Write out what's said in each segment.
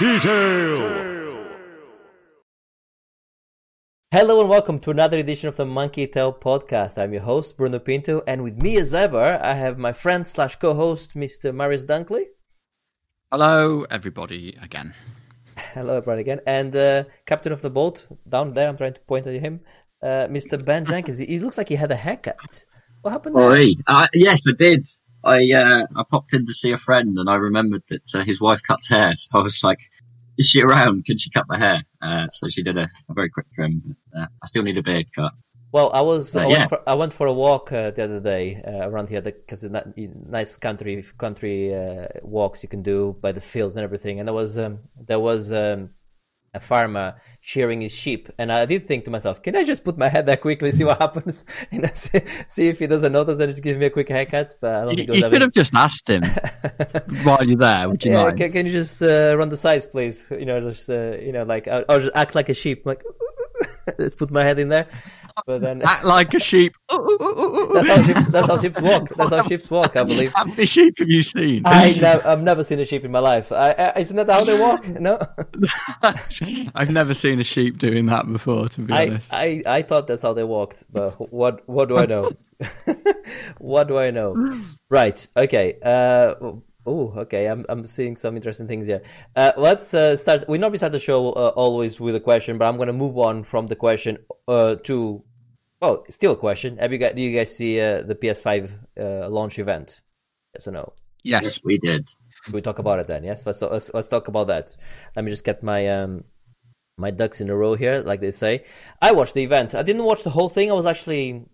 Monkey Tail. Hello and welcome to another edition of the Monkey Tail podcast. I'm your host Bruno Pinto, and with me as ever, I have my friend slash co-host Mr. Marius Dunkley. Hello, everybody, again. Hello, everyone again, and uh, captain of the boat down there. I'm trying to point at him, uh, Mr. Ben Jenkins. He looks like he had a haircut. What happened? There? Oi. Uh, yes, I did. I uh, I popped in to see a friend, and I remembered that uh, his wife cuts hair. So I was like, "Is she around? Can she cut my hair?" Uh, so she did a, a very quick trim. But, uh, I still need a beard cut. Well, I was Uh, I, yeah. went for, I went for a walk uh, the other day uh, around here because it's nice country country uh, walks you can do by the fields and everything. And there was um, there was um, a farmer shearing his sheep, and I did think to myself, can I just put my head there quickly, see what happens, and see, see if he doesn't notice and give me a quick haircut? But I don't You, think you could having- have just asked him while you're there, would you yeah, can, can you just uh, run the sides, please? You know, just uh, you know, like I'll, I'll just act like a sheep, like let's put my head in there. But then Act like a sheep. that's how sheep that's how sheep walk. That's how sheep walk, I believe. How many sheep have you seen? I nev- I've never seen a sheep in my life. I, I, isn't that how they walk? No, I've never seen a sheep doing that before, to be I, honest. I, I thought that's how they walked, but what what do I know? what do I know? Right. Okay. Uh, oh, okay. I'm I'm seeing some interesting things here. Uh, let's uh, start. We normally start the show uh, always with a question, but I'm going to move on from the question uh, to well, still a question. Have you guys? Do you guys see uh, the PS5 uh, launch event? Yes or no? yes. Yes, we did. we talk about it then yes let's, let's let's talk about that let me just get my um my ducks in a row here like they say i watched the event i didn't watch the whole thing i was actually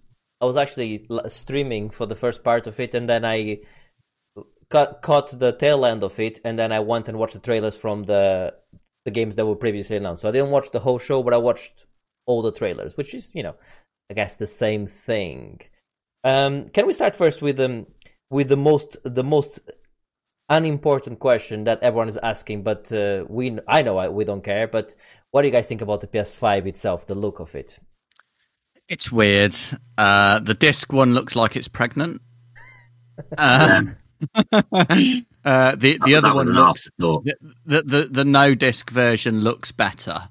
i was actually streaming for the first part of it and then i cut, caught the tail end of it and then i went and watched the trailers from the the games that were previously announced so i didn't watch the whole show but i watched all the trailers which is you know i guess the same thing um can we start first with um with the most the most unimportant question that everyone is asking, but uh, we I know I, we don't care. But what do you guys think about the PS5 itself, the look of it? It's weird. Uh, the disc one looks like it's pregnant. Um, uh, the the other one looks the, the the the no disc version looks better.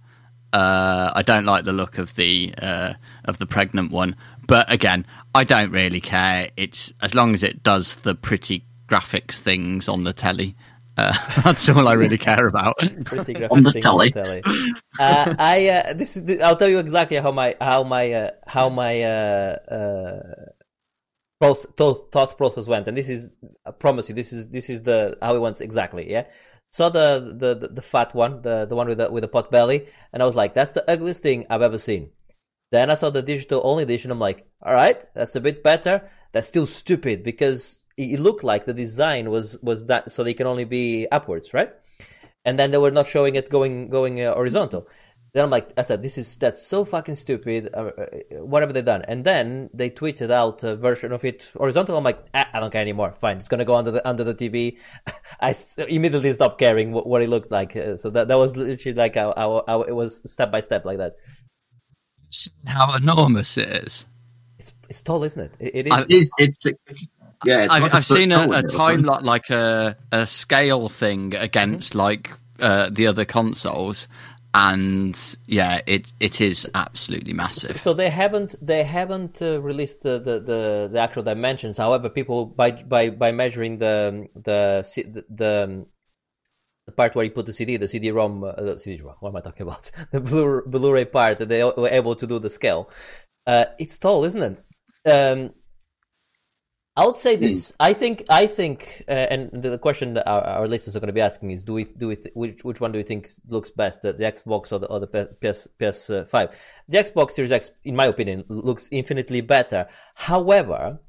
Uh, I don't like the look of the uh, of the pregnant one, but again, I don't really care. It's as long as it does the pretty graphics things on the telly. Uh, that's all I really care about. Pretty graphic On the thing telly. Uh, I uh, this is I'll tell you exactly how my how my uh, how my thought, process went, and this is I promise you this is this is the how it went exactly. Yeah, saw the the the, fat one, the the one with the with the pot belly, and I was like, that's the ugliest thing I've ever seen. Then I saw the digital only edition. I'm like, all right, that's a bit better. That's still stupid because it it looked like the design was was that so they can only be upwards, right? And then they were not showing it going going uh, horizontal. Then I'm like, I said, this is that's so fucking stupid. Uh, uh, what have they done? And then they tweeted out a version of it horizontal. I'm like, ah, I don't care anymore. Fine, it's gonna go under the under the TV. I immediately stopped caring what, what it looked like. Uh, so that that was literally like how, how, how it was step by step like that. How enormous it is. It's it's tall, isn't it? It, it is. I- It is. It's. it's yeah. It's I've, like a I've seen a, a isn't it, or time something? like like a a scale thing against like uh, the other consoles, and yeah, it it is absolutely massive. so they haven't they haven't uh, released the, the, the, the actual dimensions. However, people by by by measuring the the the, the part where you put the CD, the CD-ROM, uh, the CD-ROM. What am I talking about? The Blu Blu-ray part that they were able to do the scale. Uh, it's tall, isn't it? Um, I would say this. I think. I think. Uh, and the question that our, our listeners are going to be asking is: Do we? Do we? Th- which which one do we think looks best? The, the Xbox or the or the PS PS uh, Five? The Xbox Series X, in my opinion, looks infinitely better. However,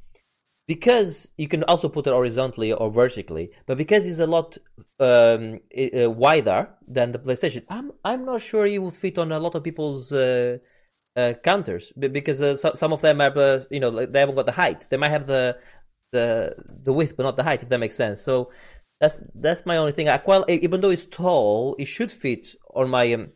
because you can also put it horizontally or vertically, but because it's a lot um, uh, wider than the PlayStation, I'm I'm not sure it would fit on a lot of people's uh, uh, counters because uh, so, some of them have uh, you know like, they haven't got the height. They might have the the the width, but not the height, if that makes sense. So that's that's my only thing. Well, even though it's tall, it should fit on my um,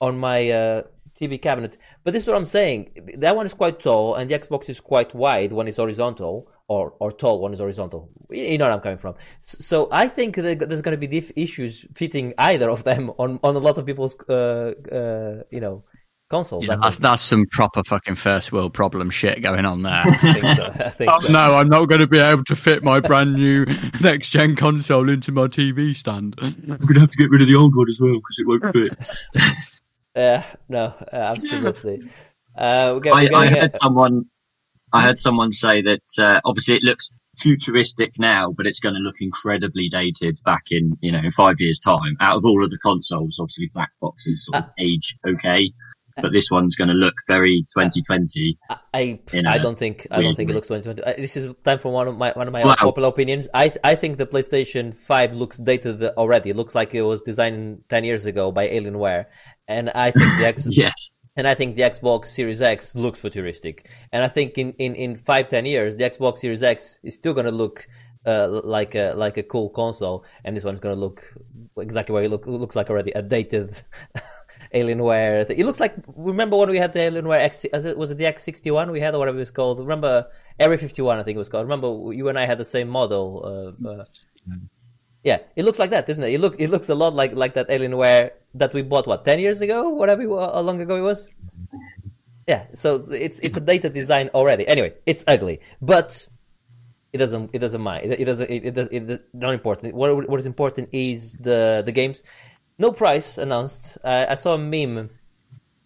on my uh, TV cabinet. But this is what I'm saying. That one is quite tall, and the Xbox is quite wide when it's horizontal, or or tall when it's horizontal. You know where I'm coming from. So I think there's going to be diff issues fitting either of them on on a lot of people's uh, uh, you know consoles. I That's, that's some proper fucking first world problem shit going on there. I think so. I think Oh, so. no, I'm not going to be able to fit my brand new next gen console into my TV stand. I'm gonna have to get rid of the old one as well because it won't fit. Uh, no, uh, absolutely. Uh, we're go- I, we're I going heard someone, I heard someone say that uh, obviously it looks futuristic now, but it's going to look incredibly dated back in you know in five years' time. Out of all of the consoles, obviously black boxes sort of age okay, but this one's going to look very 2020. I I, in don't think I don't think it looks 2020. Uh, This is time for one of my one of my Wow. popular opinions. I I think the PlayStation 5 looks dated already. It looks like it was designed 10 years ago by Alienware, and I think the X Yes, and I think the Xbox Series X looks futuristic. And I think in in in five ten years, the Xbox Series X is still gonna look. Uh, like a like a cool console, and this one's gonna look exactly what it look, looks like already a dated Alienware. thing. It looks like remember when we had the Alienware X? Was it the X sixty one we had or whatever it was called? Remember Area fifty one? I think it was called. Remember you and I had the same model. Uh, uh, yeah, it looks like that, doesn't it? It look it looks a lot like like that Alienware that we bought what ten years ago, whatever how long ago it was. Yeah, so it's it's a dated design already. Anyway, it's ugly, but it doesn't it doesn't mind. It, it doesn't it, it does it, does- not important. What what is important is the the games. No price announced. Uh, I saw a meme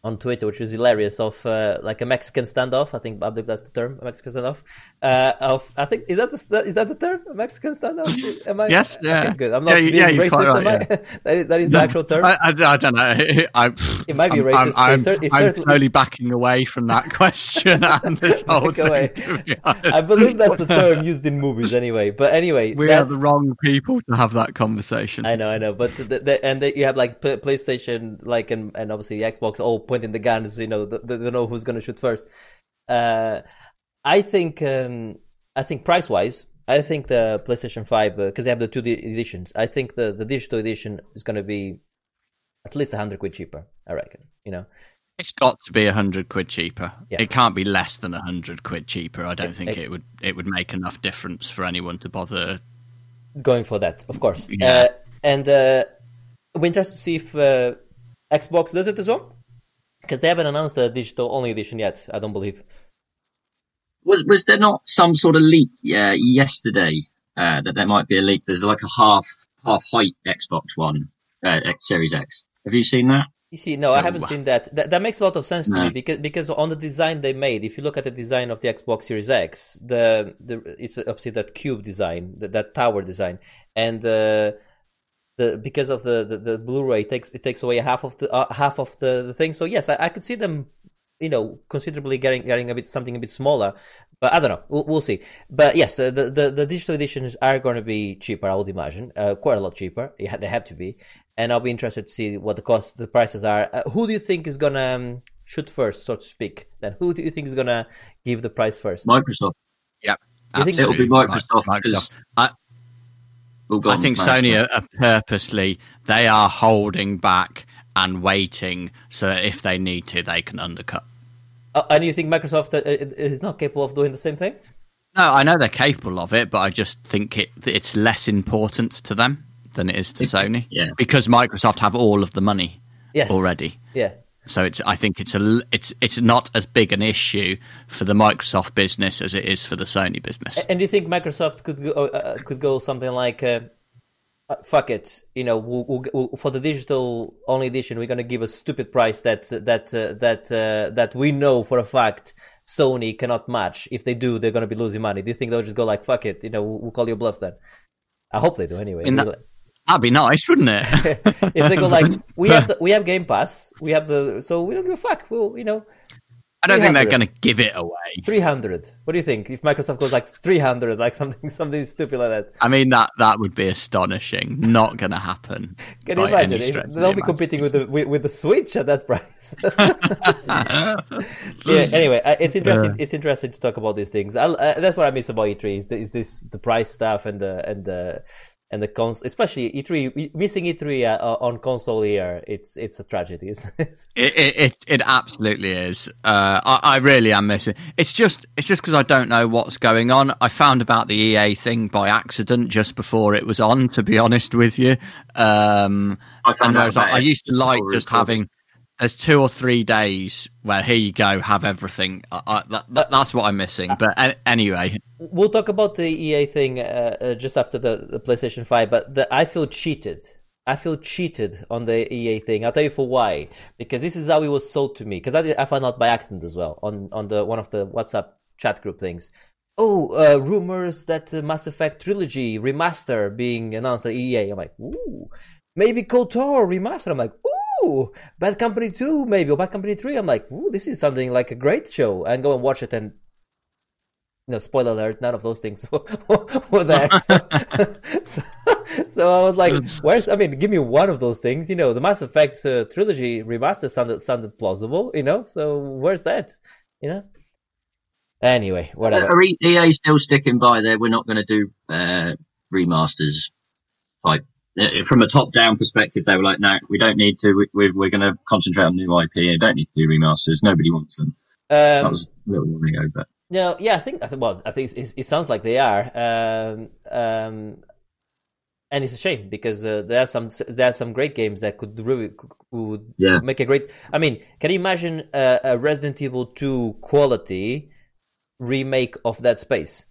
on Twitter, which was hilarious, of uh, like a Mexican standoff. I think believe that's the term, a Mexican standoff. Uh, of I think is that the is that the term, a Mexican standoff? Am I? Yes, yeah. Okay, good. I'm not Yeah, being yeah, racist. quite am right, I? that is that is the actual term. I, I, I don't know. I, It might be I'm, racist, I'm, it's I'm, it's I'm certainly- slowly backing away from that question and this whole Back away. Be. I believe that's the term used in movies anyway. But anyway, We are the wrong people to have that conversation. I know, I know, but the, the, and the, you have like PlayStation, like and, and obviously the Xbox, all pointing the guns. You know, they don't know who's going to shoot first. Uh, I think, um, I think price wise, I think the PlayStation Five because they have the two di- editions. I think the the digital edition is going to be at least hundred quid cheaper. I reckon. You know, It's got to be a hundred quid cheaper. Yeah. It can't be less than a hundred quid cheaper. I don't It- think it- it would. It would make enough difference for anyone to bother. going for that, of course. Yeah. Uh, and uh, we're interested to see if uh, Xbox does it as well, because they haven't announced a digital only edition yet. I don't believe. was was there not some sort of leak uh, yesterday uh, that there might be a leak? There's like a half half height Xbox One uh, X Series X. Have you seen that? You see, no, I haven't seen that. that. That makes a lot of sense to me because because on the design they made, if you look at the design of the Xbox Series X, the the it's obviously that cube design, that, that tower design, and uh, the because of the, the, the Blu-ray it takes it takes away half of the uh, half of the, the thing. So yes, I, I could see them, you know, considerably getting getting a bit something a bit smaller. But I don't know. We'll, we'll see. But yes, uh, the, the the digital editions are going to be cheaper. I would imagine, uh, quite a lot cheaper. Yeah, they have to be. And I'll be interested to see what the cost, the prices are. Uh, who do you think is gonna um, shoot first, so to speak? Then who do you think is gonna give the price first? Microsoft. Yeah you think- It'll be Absolutely. Microsoft Microsoft. because I, Go I on, think Sony are, are purposely they are holding back and waiting so that if they need to, they can undercut. Uh, and you think Microsoft uh, is not capable of doing the same thing? No, I know they're capable of it, but I just think it it's less important to them than it is to Sony. yeah. because Microsoft have all of the money Yes. already. Yeah. So it's I think it's a it's it's not as big an issue for the Microsoft business as it is for the Sony business. And do you think Microsoft could go uh, could go something like, uh, uh, "Fuck it," you know, we'll, we'll, we'll, for the digital only edition, we're gonna give a stupid price that that uh, that uh, that we know for a fact Sony cannot match. If they do, they're gonna be losing money. Do you think they'll just go like, "Fuck it," you know, we'll, we'll call you bluff then? I hope they do anyway. That'd be nice, wouldn't it? if they go like, "We have the, we have Game Pass, we have the, so we don't give a fuck." We'll, you know, I don't think they're going to give it away. three hundred. What do you think if Microsoft goes like three hundred, like something something stupid like that? I mean that that would be astonishing. Not going to happen. Can you imagine? any If- the They'll be competing with the with, with the Switch at that price. yeah. Anyway, uh, it's interesting. It's interesting to talk about these things. I'll, uh, that's what I miss about E3 is, the, is this the price stuff and the and the and the cons, especially E3, missing E3 uh, on console here, it's it's a tragedy. Isn't it? It it it, it absolutely is. Uh, I, I really am missing. It's just it's just because I don't know what's going on. I found about the EA thing by accident just before it was on. To be honest with you, um, I found and I, out about I it used to like just recorded. having. There's two or three days where here you go, have everything. I, I, that, that, that's what I'm missing. But anyway, We'll talk about the EA thing uh, uh, just after the, the PlayStation 5, but the, I feel cheated. I feel cheated on the EA thing. I'll tell you for why. Because this is how it was sold to me. Because I, I found out by accident as well on, on the one of the WhatsApp chat group things. Oh, uh, rumors that Mass Effect Trilogy remaster being announced at EA. I'm like, ooh. Maybe KOTOR remaster. I'm like, ooh. Bad Company 2 maybe, or Bad Company 3. I'm like, ooh, this is something like a great show. And go and watch it and no spoiler alert none of those things were there so, so, so i was like where's i mean give me one of those things you know the mass effect uh, trilogy remaster sounded sounded plausible you know so where's that you know anyway whatever Are EA still sticking by there? We're not going to do uh, remasters. Like uh, from a top-down perspective, they were like, "No, we don't need to. We, we're, we're going to concentrate on new IP. I don't need to do remasters. Nobody wants them." that um, was a little while ago, but no yeah i think i think well i think it, it sounds like they are um um and it's a shame because uh, they have some they have some great games that could really would Yeah. make a great. I mean, can you imagine a, a Resident Evil Two quality remake of that space?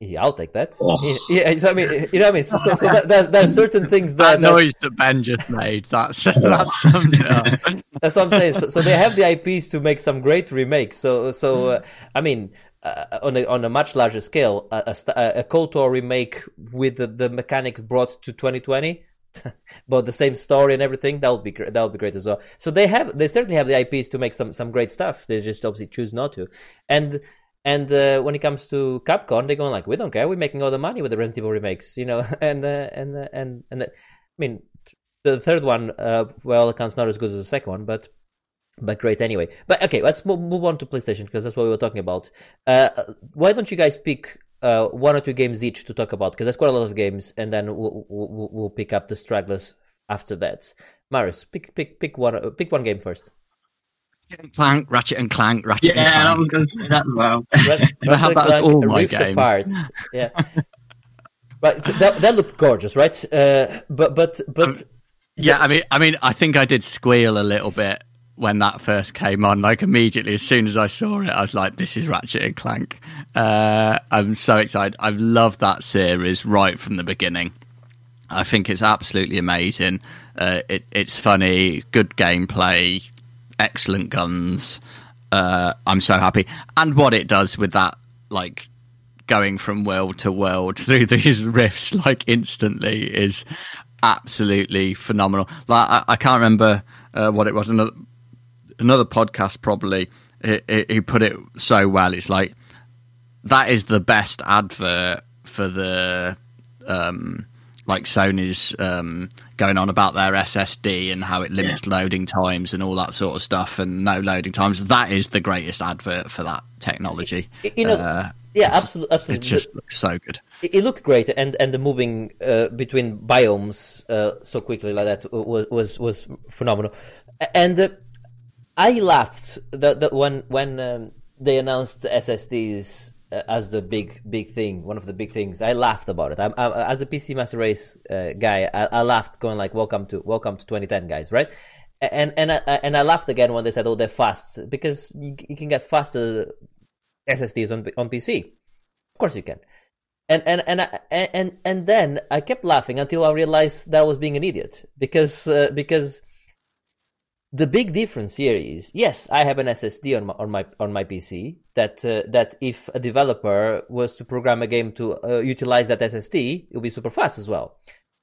Yeah, I'll take that. Oh. Yeah, so, I mean, you know what I mean. So, so, so that, there's there's certain things that that, noise that Ben just made, that's that's. That's what I'm saying. So, so they have the IPs to make some great remakes. So, so uh, I mean, uh, on a on a much larger scale, a, a, a KOTOR remake with the, the mechanics brought to 2020, but the same story and everything, that would be that would be great as well. So they have they certainly have the IPs to make some some great stuff. They just obviously choose not to. And and uh, when it comes to Capcom, they're going like, we don't care. We're making all the money with the Resident Evil remakes, you know. And uh, and uh, and and uh, I mean, the third one, uh, well, accounts not as good as the second one, but but great anyway. But okay, let's move, on to PlayStation because that's what we were talking about. Uh, why don't you guys pick uh, one or two games each to talk about? Because there's quite a lot of games, and then we'll, we'll, we'll pick up the stragglers after that. Marius, pick pick pick one pick one game first. Ratchet and Clank, Ratchet and Clank, Ratchet and yeah, Clank. I was going to say that as well. Red- But how Ratchet about and Clank all my Rift games? Apart. Yeah. Right, so that that looked gorgeous, right? Uh, but but but Yeah, I mean, I mean, I think I did squeal a little bit when that first came on. Like immediately, as soon as I saw it, I was like, "This is Ratchet and Clank." Uh, I'm so excited. I've loved that series right from the beginning. I think it's absolutely amazing. Uh, it, it's funny, good gameplay, excellent guns. Uh, I'm so happy, and what it does with that, like going from world to world through these rifts like instantly is absolutely phenomenal. Like I, I can't remember uh, what it was. Another another podcast probably he, put it so well. It's like that is the best advert for the um like Sony's um going on about their SSD and how it limits loading times and all that sort of stuff and no loading times. That is the greatest advert for that technology. you know, Uh, yeah, absolutely, absolutely. it just looks so good. it, looked great, and and the moving uh, between biomes uh, so quickly like that was was was phenomenal. And uh, I laughed that, that when when um, they announced the SSDs as the big big thing, one of the big things. I laughed about it. I'm, I'm, as a PC Master Race uh, guy, I, I laughed, going like, "Welcome to welcome to 2010, guys!" Right? And and I, and I laughed again when they said, "Oh, they're fast," because you, you can get faster SSDs on on PC. Of course, you can and and and I- and and then I kept laughing until I realized that I was being an idiot because uh, because the big difference here is yes, I have an SSD on my on my on my PC that uh, that if a developer was to program a game to uh, utilize that SSD, it will be super fast as well.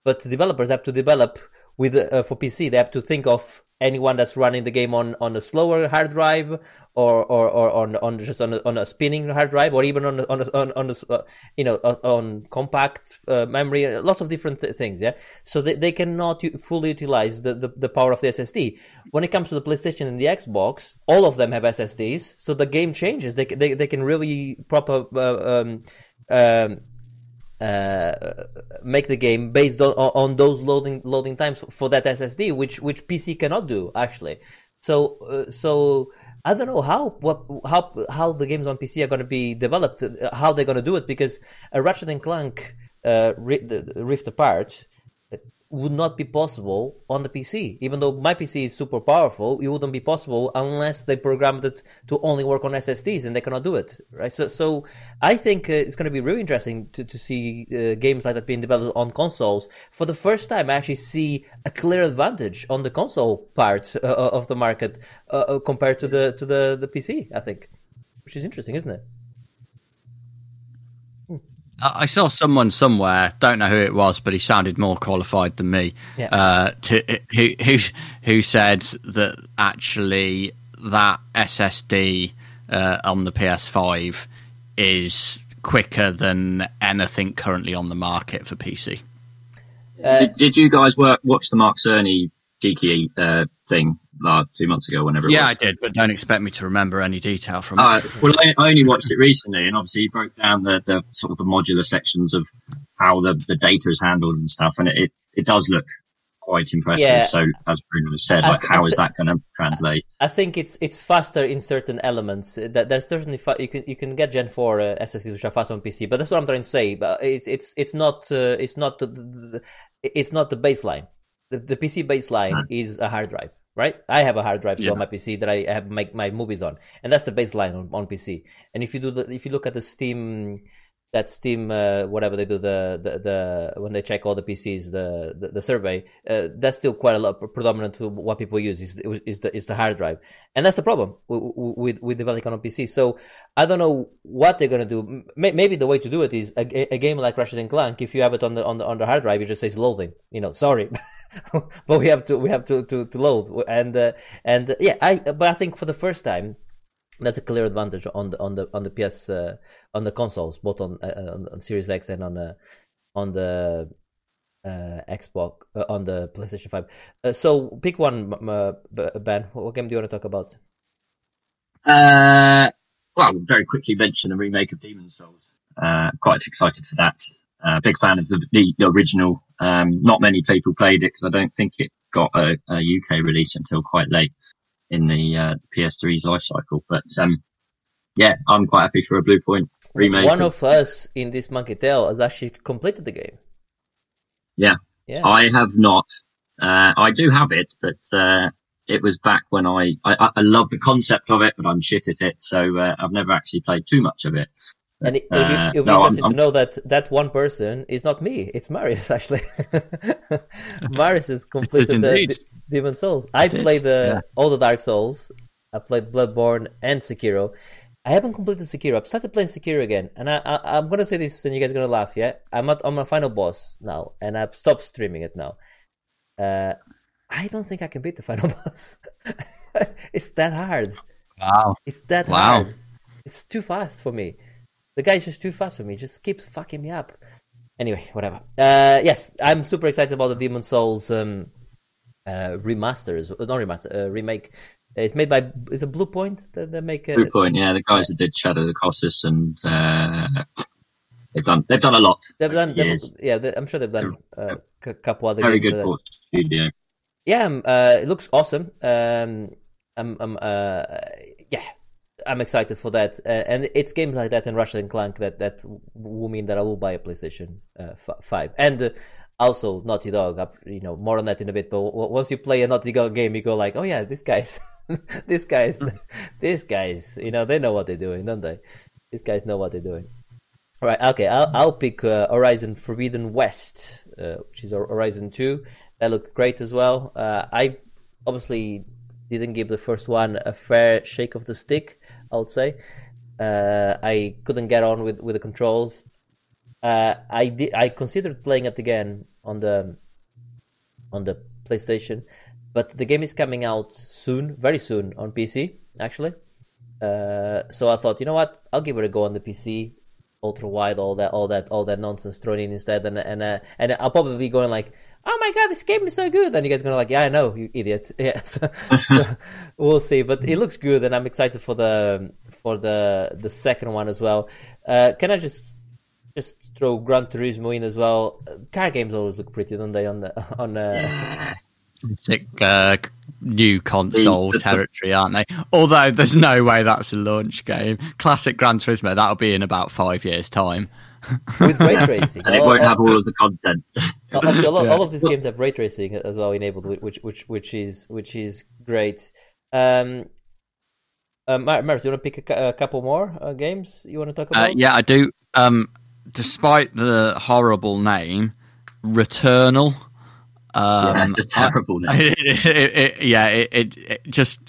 But developers have to develop with uh, for PC. They have to think of anyone that's running the game on, on a slower hard drive or or, or on on just on a, on a spinning hard drive or even on a, on a, on, on a, uh, you know on, on compact uh, memory lots of different th- things yeah? So they, they cannot fully utilize the, the, the power of the SSD when it comes to the PlayStation and the Xbox all of them have SSDs so the game changes. They they, they can really proper uh, um, um, uh, make the game based on, on those loading loading times for that SSD, which which PC cannot do actually. So uh, so I don't know how what how how the games on PC are going to be developed, uh, how they're going to do it because a Ratchet and Clank uh, Rift Apart would not be possible on the PC. Even though my PC is super powerful, it wouldn't be possible unless they programmed it to only work on SSDs, and they cannot do it. Right. So, so I think uh, it's going to be really interesting to to see uh, games like that being developed on consoles. For the first time, I actually see a clear advantage on the console part uh, uh of the market uh, uh, compared to the to the the PC. I think, which is interesting, isn't it? I saw someone somewhere, don't know who it was, but he sounded more qualified than me. Yeah. Uh, to, who, who who said that actually that SSD uh, on the PS5 is quicker than anything currently on the market for PC. Uh, did, did, you guys work, watch the Mark Cerny geeky uh, thing uh, two months ago, whenever. yeah, I did, but don't expect me to remember any detail from uh, it. Well, I, I, only watched it recently, and obviously he broke down the, the sort of the modular sections of how the, the data is handled and stuff, and it, it, it does look quite impressive. Yeah. So, as Bruno has said, like, th- how is that going to translate? I think it's it's faster in certain elements. That there's certainly fa- you can you can get Gen 4 uh, SSDs which are fast on PC, but that's what I'm trying to say. But it's it's it's not uh, it's not the, the, it's not the baseline the, the PC baseline huh. is a hard drive, right? I have a hard drive yeah. on my PC that I have make my movies on, and that's the baseline on, on PC. And if you do the, if you look at the Steam that Steam, uh, whatever they do, the, the, the when they check all the PCs, the the, the survey, uh, that's still quite a lot predominant to what people use is is the is the hard drive, and that's the problem with with developing on PC. So I don't know what they're gonna do. Maybe the way to do it is a, a game like Ratchet and Clank. If you have it on the on the on the hard drive, it just says loading. You know, sorry. but we have to we have to to, to load and uh, and yeah I but I think for the first time that's a clear advantage on the on the on the PS uh, on the consoles, both on, uh, on, on Series X and on the on the uh, Xbox uh, on the PlayStation Five. Uh, so pick one, uh, Ben. What game do you want to talk about? Uh, well, I'll very quickly mention the remake of Demon's Souls. Uh, quite excited for that. Uh, big fan of the, the, the original. Um, not many people played it because I don't think it got a, a, UK release until quite late in the uh, PS3's life cycle. But um, yeah, I'm quite happy for a Bluepoint remake. One of us in this Monkey Tail has actually completed the game. Yeah, yeah. I have not. Uh, I do have it, but uh, it was back when I, I, I love the concept of it, but I'm shit at it, so uh, I've never actually played too much of it. And it, be, uh, it'll be no, interesting I'm, to know that that one person is not me. It's Marius, actually. Marius has completed the, Demon Souls. I played the yeah. all the Dark Souls. I played Bloodborne and Sekiro. I haven't completed Sekiro. I've started playing Sekiro again, and I, I am gonna say this, and you guys are gonna laugh. Yeah, I'm at I'm a final boss now, and I've stopped streaming it now. Uh, I don't think I can beat the final boss. it's that hard. Wow. It's that wow. hard. It's too fast for me. The guy's just too fast for me. Just keeps fucking me up. Anyway, whatever. Uh, yes, I'm super excited about the Demon Souls um, uh, remasters, not remaster, uh, remake. It's made by is a Bluepoint that they make. Uh, Bluepoint, yeah, the guys that did Shadow of the Colossus and uh, they've done they've done a lot. They've done, they've, yeah, they, I'm sure they've done uh, a couple other very good studio. Yeah, um, uh, it looks awesome. Um, I'm, I'm, uh, yeah, I'm excited for that, uh, and it's games like that in Ratchet and Clank that that will mean that I will buy a PlayStation uh, Five, and uh, also Naughty Dog. You know more on that in a bit. But once you play a Naughty Dog game, you go like, oh yeah, this guys, this guys, these guys. You know they know what they're doing, don't they? These guys know what they're doing. All right, okay, I'll I'll pick uh, Horizon Forbidden West, uh, which is Horizon Two. That looked great as well. Uh, I obviously didn't give the first one a fair shake of the stick. I would say uh, I couldn't get on with, with the controls. Uh, I did. I considered playing it again on the on the PlayStation, but the game is coming out soon, very soon on PC actually. Uh, so I thought, you know what, I'll give it a go on the PC, ultra wide, all that, all that, all that nonsense thrown in instead, and and uh, and I'll probably be going like, oh my god, this game is so good. And you guys are gonna like, yeah, I know, you idiot. Yeah, so, so, we'll see. But it looks good, and I'm excited for the for the the second one as well. Uh, can I just just throw Gran Turismo in as well. Car games always look pretty, don't they? On the on uh, Yeah. Sick, uh, new console The- the- territory, aren't they? Although there's no way that's a launch game. Classic Gran Turismo, that'll be in about five years' time. With ray tracing. And it won't have all of the content. Obviously, all, Yeah. all of these games have ray tracing as well enabled, which which which is which is great. Um, uh, Mar- Marius, you want to pick a, a couple more uh, games you want to talk Uh, about? yeah, I do. Um, despite the horrible name, Returnal. Um, yeah, it's just terrible now. it, it, it, yeah, it, it, it just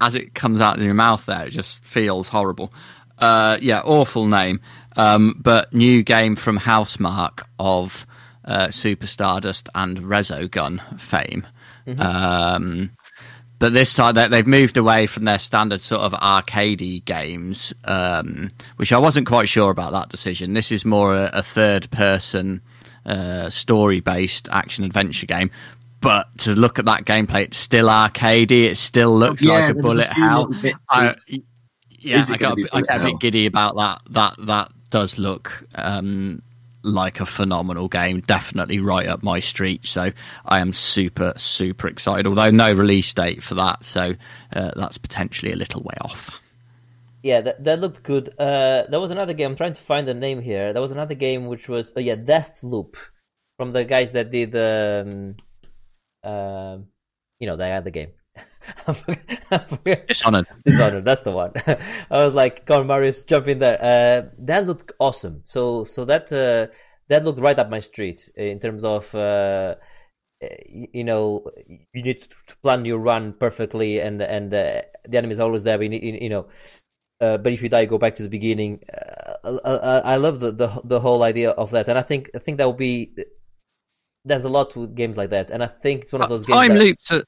as it comes out of your mouth there, it just feels horrible. Uh, yeah, awful name. Um, but new game from Housemarque of uh, Super Stardust and Resogun fame. Um, but this time they, they've moved away from their standard sort of arcadey games, um, which I wasn't quite sure about that decision. This is more a, a third-person uh, story-based action adventure game. But to look at that gameplay, it's still arcadey. It still looks Yeah, like a bullet hell. I, yeah, I got, gonna a bit- I get a bit giddy about that. That that does look um, like a phenomenal game. Definitely right up my street. So I am super super excited. Although no release date for that, so uh, that's potentially a little way off. Yeah, that, that looked good. Uh, there was another game. I'm trying to find the name here. There was another game which was oh yeah, Deathloop, from the guys that did um, um, you know, the other game. I forgot- I forgot- Dishonored. Dishonored, that's the one. I was like, come on, Marius, jump in there. Uh, that looked awesome. So, so that uh, that looked right up my street in terms of, uh, you know, you need to plan your run perfectly, and and uh, the enemy is always there. But you, you know, uh, but if you die, you go back to the beginning. Uh, I, I, I love the, the the whole idea of that, and I think I think that will be. There's a lot to games like that, and I think it's one of those games. Time that- loops are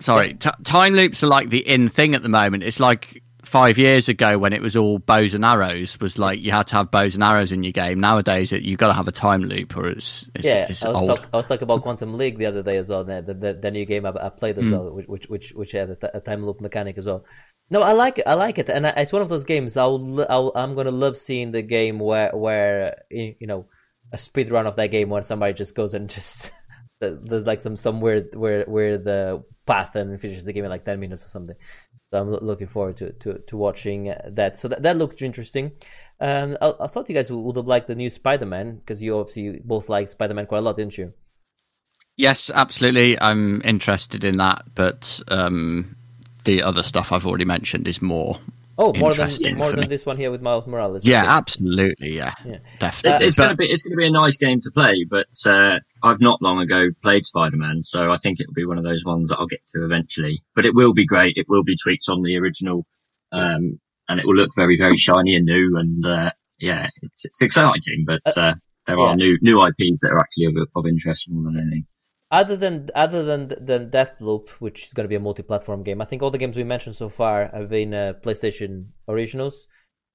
sorry. T- time loops are like the in thing at the moment. It's like five years ago when it was all bows and arrows. Was like you had to have bows and arrows in your game. Nowadays, it, you've got to have a time loop, or it's it's, yeah, it's I was, old. talk, I was talking about Quantum League the other day as well. The, the, the new game I, I played as Mm. well, which which which, had a, t- a time loop mechanic as well. No, I like it. I like it, and I, it's one of those games. I'll, I'll I'm gonna love seeing the game where where you you know a speed run of that game where somebody just goes and just there's like some somewhere where weird weird the path and finishes the game in like ten minutes or something. So I'm looking forward to to, to watching that. So that, that looked interesting. Um, I, I thought you guys would have liked the new Spider-Man because you obviously both like Spider-Man quite a lot, didn't you? Yes, absolutely. I'm interested in that, but um, the other stuff I've already mentioned is more. Oh, more than more than me. this one here with Miles Morales. Yeah, Okay. absolutely. Yeah, Yeah. definitely. It, it's But- going to be it's going to be a nice game to play, but uh, I've not long ago played Spider Man, so I think it'll be one of those ones that I'll get to eventually. But it will be great. It will be tweaks on the original, um, and it will look very very shiny and new. And uh, yeah, it's it's exciting, but uh, there yeah. are new new IPs that are actually of, of interest more than anything. Other than other than than Deathloop, which is going to be a multi-platform game, I think all the games we mentioned so far have been uh, PlayStation originals.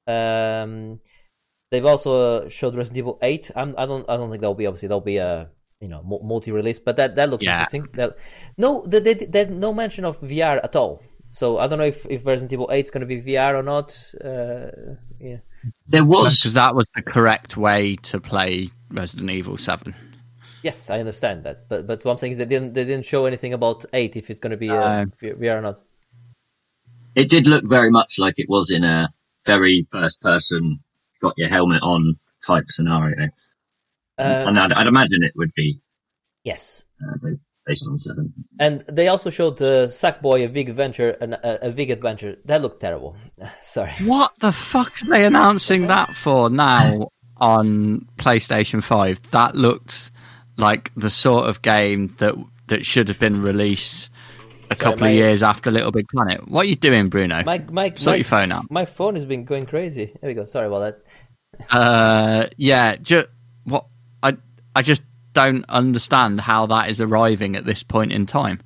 Um, they've also uh, showed Resident Evil Eight. I'm, I don't I don't think that'll be obviously that'll be a you know multi-release, but that that looked Yeah. interesting. That, no, they, they, they no mention of VR at all. So I don't know if, if Resident Evil Eight is going to be VR or not. Uh, yeah. There was because that was the correct way to play Resident Evil Seven. Yes, I understand that, but but what I'm saying is they didn't they didn't show anything about eight if it's going to be uh, VR or not. it did look very much like it was in a very first person, got your helmet on type scenario, Uh, and I'd, I'd imagine it would be yes, uh, based on seven. and they also showed the Sackboy a Big adventure an, a, a Big adventure that looked terrible. Sorry. What the fuck are they announcing that for now on PlayStation Five? That looked like the sort of game that that should have been released a couple my- of years after LittleBigPlanet. What are you doing, Bruno? My my Sort my, your phone out. My phone has been going crazy. There we go. Sorry about that. Uh, yeah, ju- what I I just don't understand how that is arriving at this point in time.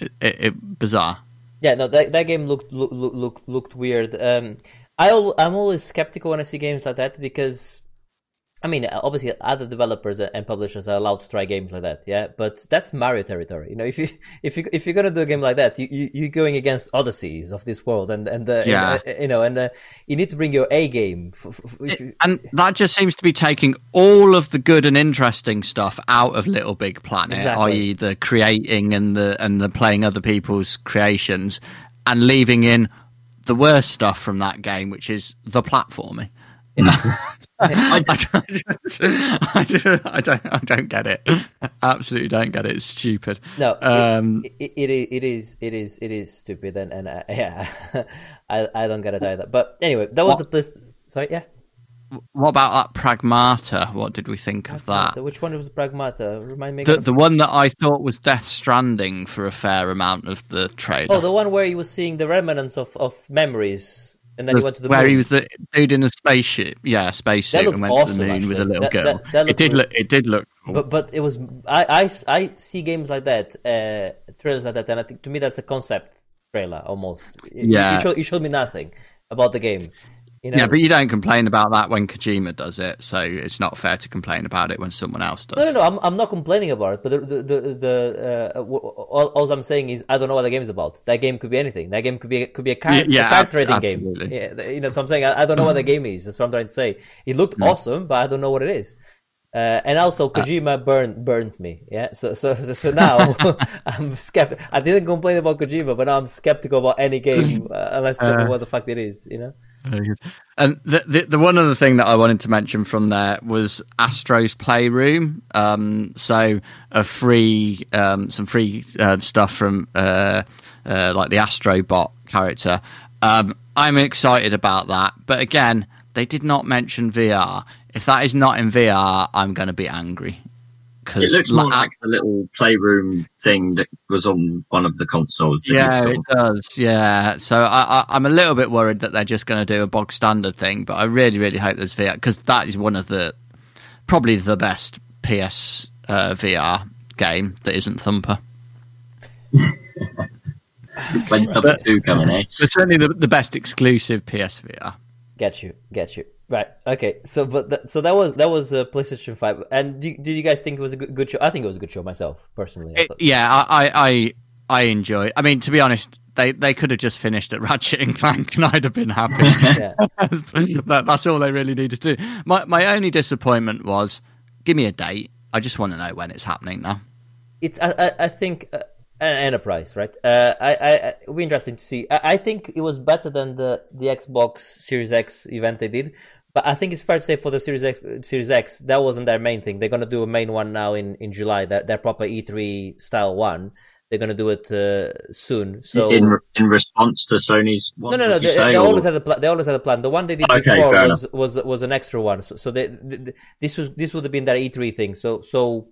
It, it, it bizarre. Yeah, no, that that game looked look, look, look, looked weird. Um, I I'm always skeptical when I see games like that because I mean, obviously, other developers and publishers are allowed to try games like that, yeah. But that's Mario territory, you know. If you if you if you're gonna do a game like that, you, you you're going against Odysseys of this world, and and uh, Yeah. and, uh, you know, and uh, you need to bring your A game. f- f- f- if you- and that just seems to be taking all of the good and interesting stuff out of LittleBigPlanet, Exactly. i.e., the creating and the and the playing other people's creations, and leaving in the worst stuff from that game, which is the platforming. I, don't, I, don't, I don't, I don't get it. Absolutely don't get it. It's stupid. No, it- Um, it, it, it, is it is it is stupid and and uh, yeah, I I don't get it either. But anyway, that was What- the place. Sorry, yeah. What about that Pragmata? What did we think of that? Which one was Pragmata? Remind me. The, the one that I thought was Death Stranding for a fair amount of the trailer. oh, the one where he was seeing the remnants of, of memories, and then he went to the where moon. he was the dude in a spaceship, yeah, looked and went to the awesome, moon with a little That- girl. that- that it did look. It did look. Cool. But but it was I, I, I see games like that, uh, trailers like that, and I think to me that's a concept trailer almost. Yeah. showed, it showed me nothing about the game. You know? yeah, but you don't complain about that when Kojima does it, so it's not fair to complain about it when someone else does. No, no, no. I'm, I'm not complaining about it, but the the the, the uh, w- all, all I'm saying is I don't know what the game is about. That game could be anything. That game could be could be a card, Yeah, yeah, a card ab- trading game. Yeah, you know, so I'm saying I, I don't know what the game is. That's what I'm trying to say. It looked awesome, but I don't know what it is. Uh, and also Kojima burned burned me. Yeah, so so so, so now I'm skeptical. I didn't complain about Kojima, but now I'm skeptical about any game uh, unless I know Uh, what the fuck it is. You know. And the, the the one other thing that I wanted to mention from there was Astro's Playroom. Um, so a free um, some free uh, stuff from uh, uh, like the Astrobot character. Um, I'm excited about that, but again, they did not mention VR. If that is not in VR, I'm going to be angry. It looks more like the little playroom thing that was on one of the consoles. yeah, it does. Yeah, so I, I, I'm a little bit worried that they're just going to do a bog standard thing, but I really, really hope there's VR because that is one of the probably the best PS uh, VR game that isn't Thumper. When's number two coming, eh? It's certainly the, the best exclusive PSVR. Get you, get you. Right. Okay. So, but th- so that was that was uh, PlayStation Five. And do, did you guys think it was a good, good show? I think it was a good show myself, personally. I It- yeah, I, I, I, I enjoy. I mean, to be honest, they they could have just finished at Ratchet and Clank, and I'd have been happy. yeah. that, that's all they really needed to do. My my only disappointment was, give me a date. I just want to know when it's happening now. It's I I, I think uh, an enterprise, right? Uh, I, I I- it'll be interesting to see. I, I think it was better than the the Xbox Series X event they did. But I think it's fair to say for the Series X, Series X, that wasn't their main thing. They're gonna do a main one now in, in July. That their proper E3 style one. They're gonna do it uh, soon. So in in response to Sony's. No, One, no, no. you They, say, they always had a plan. They always had a plan. The one they did Okay, before was, was was an extra one. So, so they, th this was this would have been their E3 thing. So so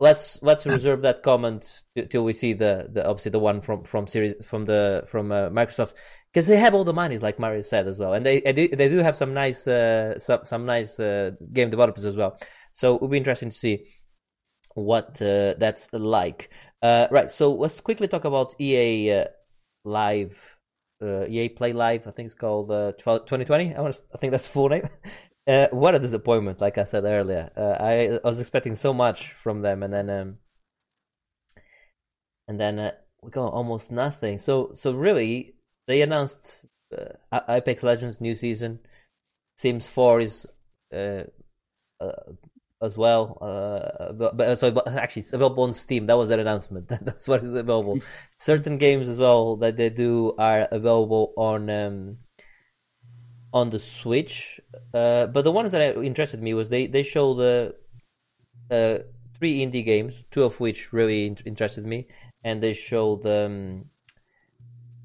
let's let's reserve that comment till we see the, the obviously the one from from series from the from uh, Microsoft because they have all the monies like Mario said as well, and they they do, have some nice uh, some some nice uh, game developers as well. So it would be interesting to see what uh, that's like. Uh, right, so let's quickly talk about EA uh, Live, uh, EA Play Live. I think it's called uh, 2020. I want to, I think that's the full name. What a disappointment! Like I said earlier, I, I was expecting so much from them, and then um, and then we got almost nothing. So so really, they announced uh, Apex Legends new season. Sims 4 is uh, uh, as well. Uh, but, but sorry, but actually, it's available on Steam. That was their announcement. That's what is available. Certain games as well that they do are available on um, on the Switch. Uh, but the ones that interested me was they they show the uh, three indie games, two of which really interested me, and they showed um,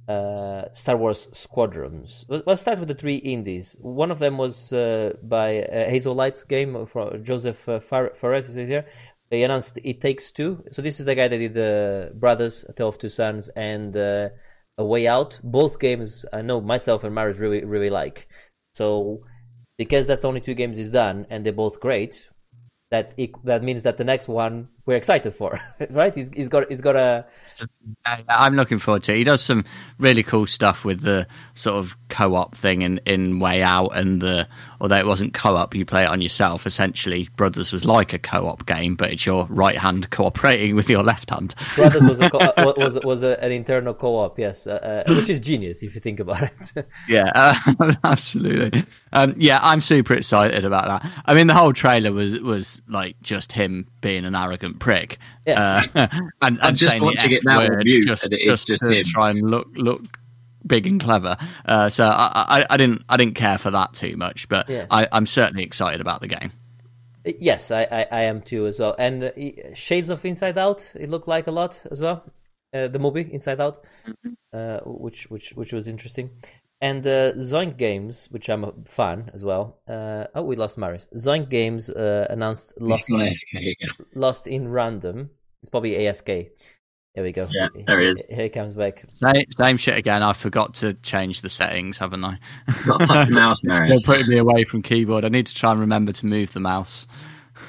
uh, Star Wars Squadrons. Well, Let's start with the three indies. One of them was uh, by uh, Hazelight's game from Josef uh, Far- Fares is here. They announced It Takes Two. So this is the guy that did the Brothers, Tale of Two Sons, and uh, A Way Out. Both games I know myself and Marius really really like. So because that's the only two games he's done, and they're both great, that it, that means that the next one we're excited for, right? He's, he's got he's got a I'm looking forward to it. He does some really cool stuff with the sort of co-op thing in, in Way Out, and the although it wasn't co-op, you play it on yourself. Essentially, Brothers was like a co-op game, but it's your right hand cooperating with your left hand. Brothers was a co- uh, was was a, an internal co-op, yes, uh, uh, which is genius if you think about it. Yeah, uh, absolutely. Um, yeah, I'm super excited about that. I mean, the whole trailer was was like just him being an arrogant prick. Yes. Uh, and, and just watching it now on mute, just, is just to him. try and look look big and clever. Uh, so I, I, I didn't I didn't care for that too much, but Yeah. I, I'm certainly excited about the game. yes, I, I, I am too as well. And uh, Shades of Inside Out, it looked like a lot as well. Uh, the movie Inside Out, uh, which which which was interesting. And uh, Zoink Games, which I'm a fan as well. Uh, oh, we lost Marius. Zoink Games uh, announced Lost, He's AFK again. Lost in Random. It's probably AFK. There we go. Yeah, there he is. Here he comes back. Same, same shit again. I forgot to change the settings, haven't I? Got touch mouse, They're Marius. putting me away from keyboard. I need to try and remember to move the mouse.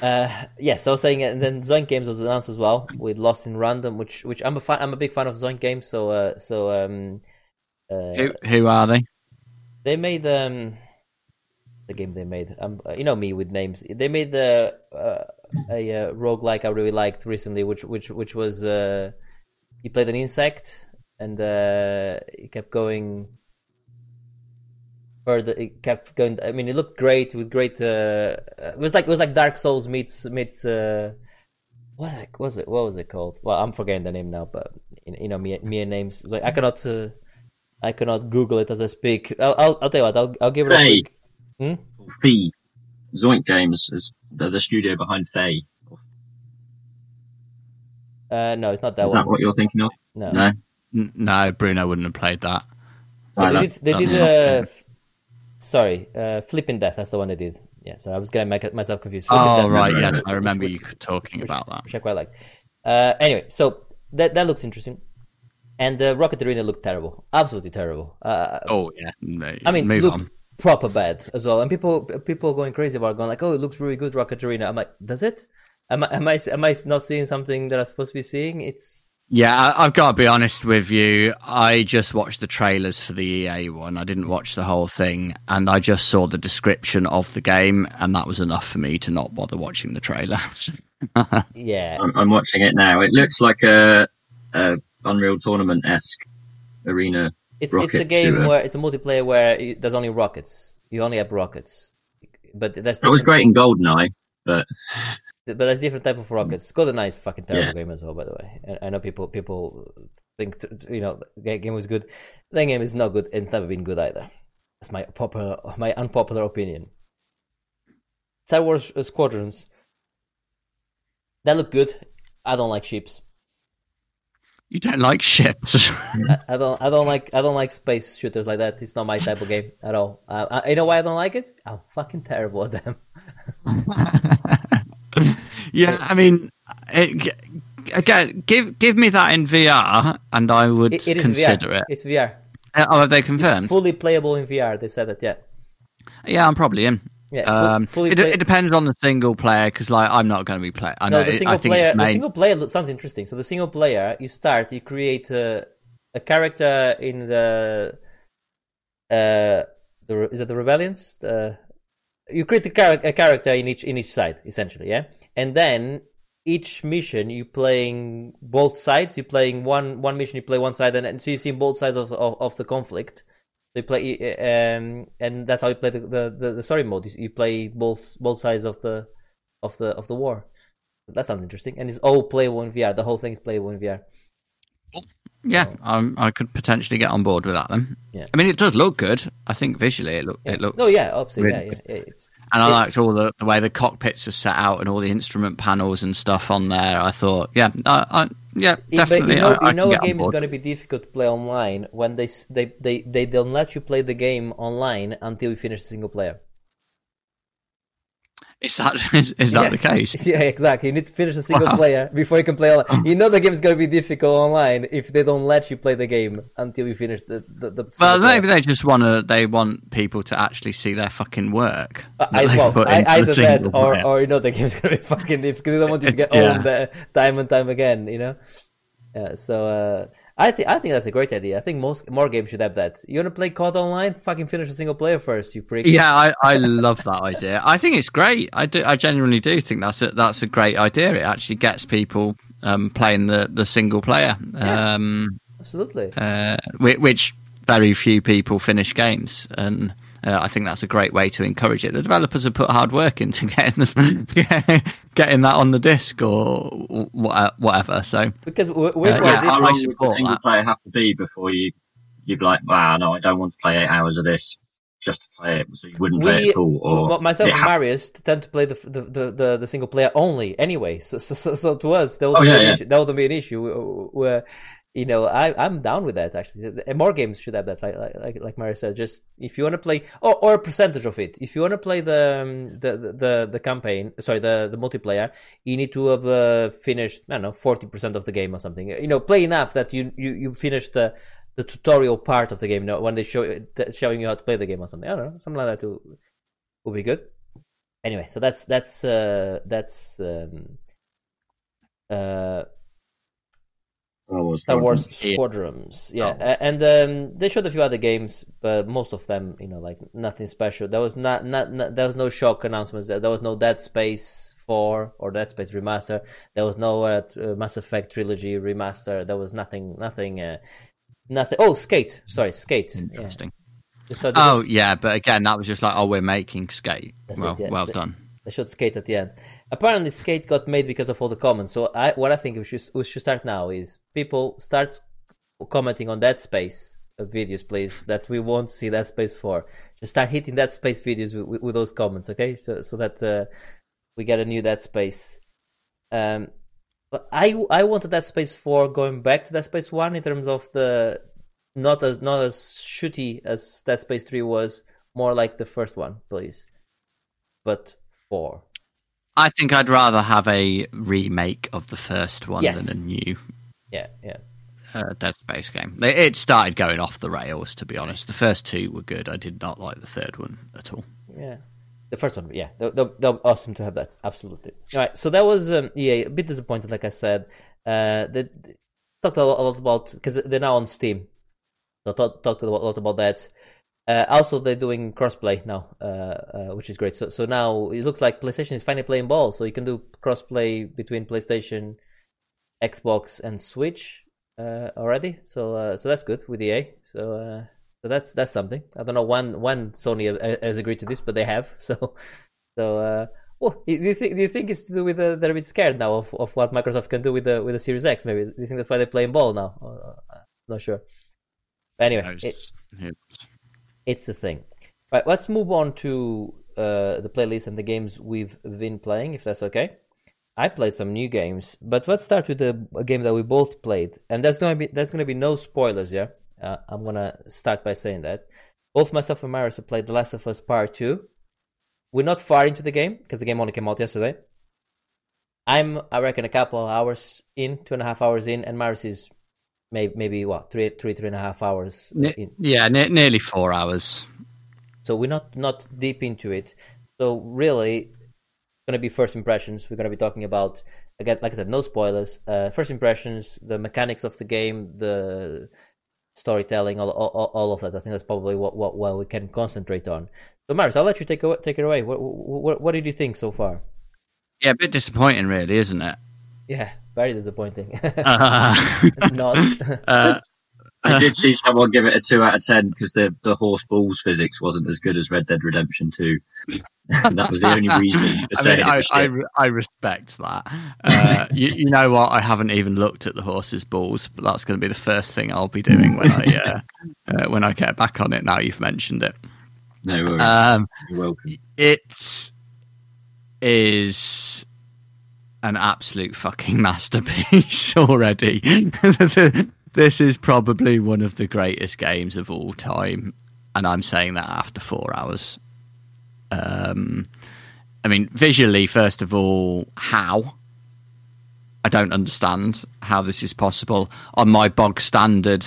Uh, yes, I was saying, and then Zoink Games was announced as well with Lost in Random, which which I'm a fan, I'm a big fan of Zoink Games. So uh, so um, uh, Who who are they? they made um the game they made. Um, you know me with names. They made the uh, a uh, roguelike I really liked recently, which which which was uh, you played an insect and uh, it kept going further. It kept going. I mean, it looked great with great. Uh, uh, it was like it was like Dark Souls meets meets. Uh, what was it? What was it called? Well, I'm forgetting the name now, but you you know me me and names. It's like I cannot. Uh, I cannot Google it as I speak. I'll, I'll, I'll tell you what. I'll, I'll give it a Hey. quick. Hmm? Fee. Zoink Games is the, the studio behind Fe. Uh, no, it's not that Is one. Is that what you're thinking of? No, No. No, Bruno wouldn't have played that. But they did. They did. was Uh, f- sorry, uh, Flipping Death. That's the one they did. Yeah, so I was getting my, myself confused. Oh Death, right, right, yeah. I remember which- you talking which- about that. which I quite like. Uh, anyway, so that that looks interesting, and the Rocket Arena looked terrible, absolutely terrible. Uh, Oh yeah, no, I mean, move look on. proper bad as well. And people people going crazy about it, going like, "Oh, it looks really good, Rocket Arena." I'm like, "Does it? Am I am I am I not seeing something that I'm supposed to be seeing?" It's Yeah, I, I've got to be honest with you. I just watched the trailers for the EA one. I didn't watch the whole thing, and I just saw the description of the game, and that was enough for me to not bother watching the trailer. yeah, I'm, I'm watching it now. It looks like a, a Unreal Tournament esque arena. it's it's a game shooter. where it's a multiplayer where there's only rockets. You only have rockets, but that's It was great in Goldeneye, but But that's different type of rockets. GoldenEye is a fucking terrible Yeah. game as well, by the way. I, know people people think you know the game was good. That game is not good and it's never been good either. That's my popular, my unpopular opinion. Star Wars uh, Squadrons. That look good. I don't like ships. You don't like ships. I, I don't. I don't like. I don't like space shooters like that. It's not my type of game at all. Uh, I, you know why I don't like it? I'm fucking terrible at them. yeah, I mean, it, again, give give me that in VR, and I would It, it is consider VR. it. It's VR. Uh, Oh, have they It's confirmed? fully playable in VR. They said that. Yeah. yeah, I'm probably in. Yeah. Um, fully it, it depends on the single player because, like, I'm not going to be playing. I know. No, the it- single I think player. The single player sounds interesting. So the single player, you start, you create a, a character in the. Uh, the is it the rebellions? Uh, you create a, char- a character in each in each side, essentially, yeah. And then each mission, you're playing both sides. You're playing one one mission, you play one side, and, and so you see both sides of of, of the conflict. They play, um, and that's how you play the, the, the, story mode. You, you play both both sides of the of the of the war. That sounds interesting, and it's all playable in VR. The whole thing is playable in VR. Yeah, um, I could potentially get on board with that then. Yeah. I mean, it does look good. I think visually it look Yeah. it looks. Oh yeah, absolutely. really yeah, yeah, yeah. It's And I it- liked all the, the way the cockpits are set out and all the instrument panels and stuff on there. I thought, yeah, I, I, yeah, it- definitely. you know, I, I you know a game is going to be difficult to play online when they they they they don't let you play the game online until you finish the single player. Is that is, is that Yes. the case? Yeah, exactly. You need to finish a single Wow. player before you can play online. You know the game is going to be difficult online if they don't let you play the game until you finish the the. the Well, single player. maybe they just want to. They want people to actually see their fucking work. that I, well, I, either the that or, player. or you know the game's gonna be fucking if they don't want you to get Yeah. owned uh, time and time again, you know. Yeah, so uh, I think I think that's a great idea. I think most more games should have that. You want to play COD online? Fucking finish a single player first, you prick. Yeah, I, I love that idea. I think it's great. I do. I genuinely do think that's a, that's a great idea. It actually gets people um, playing the, the single player, Yeah. um, absolutely. uh, which, which very few people finish games, and uh, I think that's a great way to encourage it. The developers have put hard work into getting getting that on the disc or whatever. So Because we're, we're Uh, yeah. How I long would support single that. player have to be before you you'd be like, wow, no, I don't want to play eight hours of this just to play it, so you wouldn't play we it at all. Or myself and Marius tend to play the the, the, the, single player only anyway. So so, so, so to us that would Oh, be yeah, an yeah. issue. That would be an issue. Where you know I I'm down with that actually. More games should have that. Like like like, Marius said, just if you want to play or or a percentage of it. If you want to play the, um, the the the campaign, sorry the the multiplayer, you need to have uh, finished I don't know forty percent of the game or something. You know, play enough that you you you finish the the tutorial part of the game. You know, when they show showing you how to play the game or something. I don't know, something like that too will be good. Anyway, so that's that's uh, that's um, uh, Wars. Star Wars Yeah. Squadrons. Yeah, Oh. And um, they showed a few other games, but most of them, you know, like nothing special. There was not, not, not there was no shock announcements. There, there was no Dead Space Four or Dead Space remaster. There was no uh, uh, Mass Effect trilogy remaster. There was nothing, nothing, uh, nothing. Oh, Skate. Sorry, Skate. Yeah. interesting. So Oh is- yeah, but again, that was just like, oh, we're making skate. That's well, it, yeah. well The- done. They showed Skate at the end. Apparently, Skate got made because of all the comments. So, I, what I think we should we should start now is people start commenting on that space of videos, please. That we won't see that space for. Just start hitting that space videos with, with, with those comments, okay? So so that uh, we get a new that space. Um, but I I wanted that space four going back to that space one in terms of the not as not as shooty as that space three was, more like the first one, please. But four. I think I'd rather have a remake of the first one Yes. than a new Yeah, yeah. uh, Dead Space game. It started going off the rails, to be honest. The first two were good. I did not like the third one at all. Yeah, the first one. Yeah, they're, they're, they're awesome to have that. Absolutely. All right, so that was um, EA. A bit disappointed, like I said. Uh, they talked a lot, a lot about because they're now on Steam. So talk, talked a lot, lot about that. Uh, also, they're doing crossplay now, uh, uh, which is great. So, so now it looks like PlayStation is finally playing ball. So you can do crossplay between PlayStation, Xbox, and Switch uh, already. So, uh, so that's good with EA. So, uh, so that's that's something. I don't know when when Sony has agreed to this, but they have. So, so uh, well, do you think do you think it's to do with uh, they're a bit scared now of, of what Microsoft can do with the with the Series X? Maybe do you think that's why they're playing ball now? Uh, not sure. Anyway, Knows- it, it's the thing. Right, let's move on to uh, the playlist and the games we've been playing, if that's okay. I played some new games, but let's start with the a game that we both played, and there's gonna be there's gonna be no spoilers. Yeah, uh, I'm gonna start by saying that both myself and Marius have played The Last of Us Part Two. We're not far into the game because the game only came out yesterday. I'm, I reckon, a couple of hours in, two and a half hours in, and Marius is maybe maybe what three three three and a half hours in. yeah, ne- nearly four hours. So we're not not deep into it. So really, going to be first impressions. We're going to be talking about again, like I said, no spoilers. Uh, first impressions, the mechanics of the game, the storytelling, all, all, all of that. I think that's probably what what well we can concentrate on. So Marius, I'll let you take take it away. What, what what did you think so far? Yeah, a bit disappointing, really, isn't it? Yeah, very disappointing. Uh, not. uh, I did see someone give it a two out of ten because the the horse balls physics wasn't as good as Red Dead Redemption Two. that was the only reason to I say mean, it I, I, I respect that. Uh, you, you know what? I haven't even looked at the horse's balls, but that's going to be the first thing I'll be doing when I uh, uh, when I get back on it. Now you've mentioned it. No worries. Um, You're welcome. it is an absolute fucking masterpiece already. this is probably one of the greatest games of all time, and I'm saying that after four hours. Um, I mean, visually, first of all, how? I don't understand how this is possible on my bog standard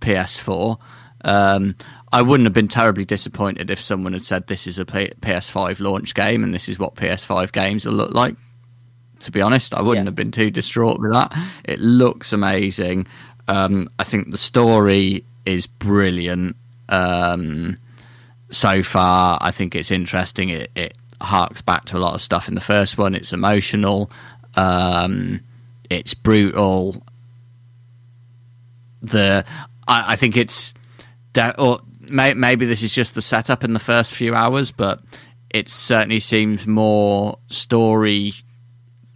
PS4. Um, I wouldn't have been terribly disappointed if someone had said this is a P- PS5 launch game and this is what PS5 games will look like. To be honest, I wouldn't Yeah. have been too distraught with that. It looks amazing. Um, I think the story is brilliant. Um, so far, I think it's interesting. It, it harks back to a lot of stuff in the first one. It's emotional. Um, it's brutal. The I, I think it's or may, maybe this is just the setup in the first few hours, but it certainly seems more story.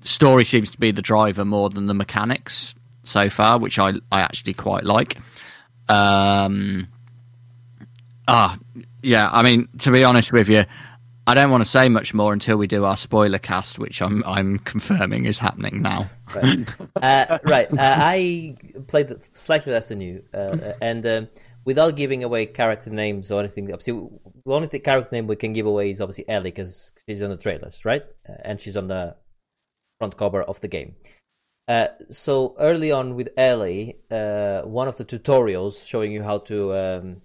Story seems to be the driver more than the mechanics so far, which I I actually quite like. Um, ah, yeah. I mean, to be honest with you, I don't want to say much more until we do our spoiler cast, which I'm I'm confirming is happening now. right. Uh, right. Uh, I played slightly less than you, uh, and um, without giving away character names or anything. Obviously, the only character name we can give away is obviously Ellie because she's on the trailers, right? Uh, and she's on the front cover of the game. Uh, so early on with Ellie, uh, one of the tutorials showing you how to um,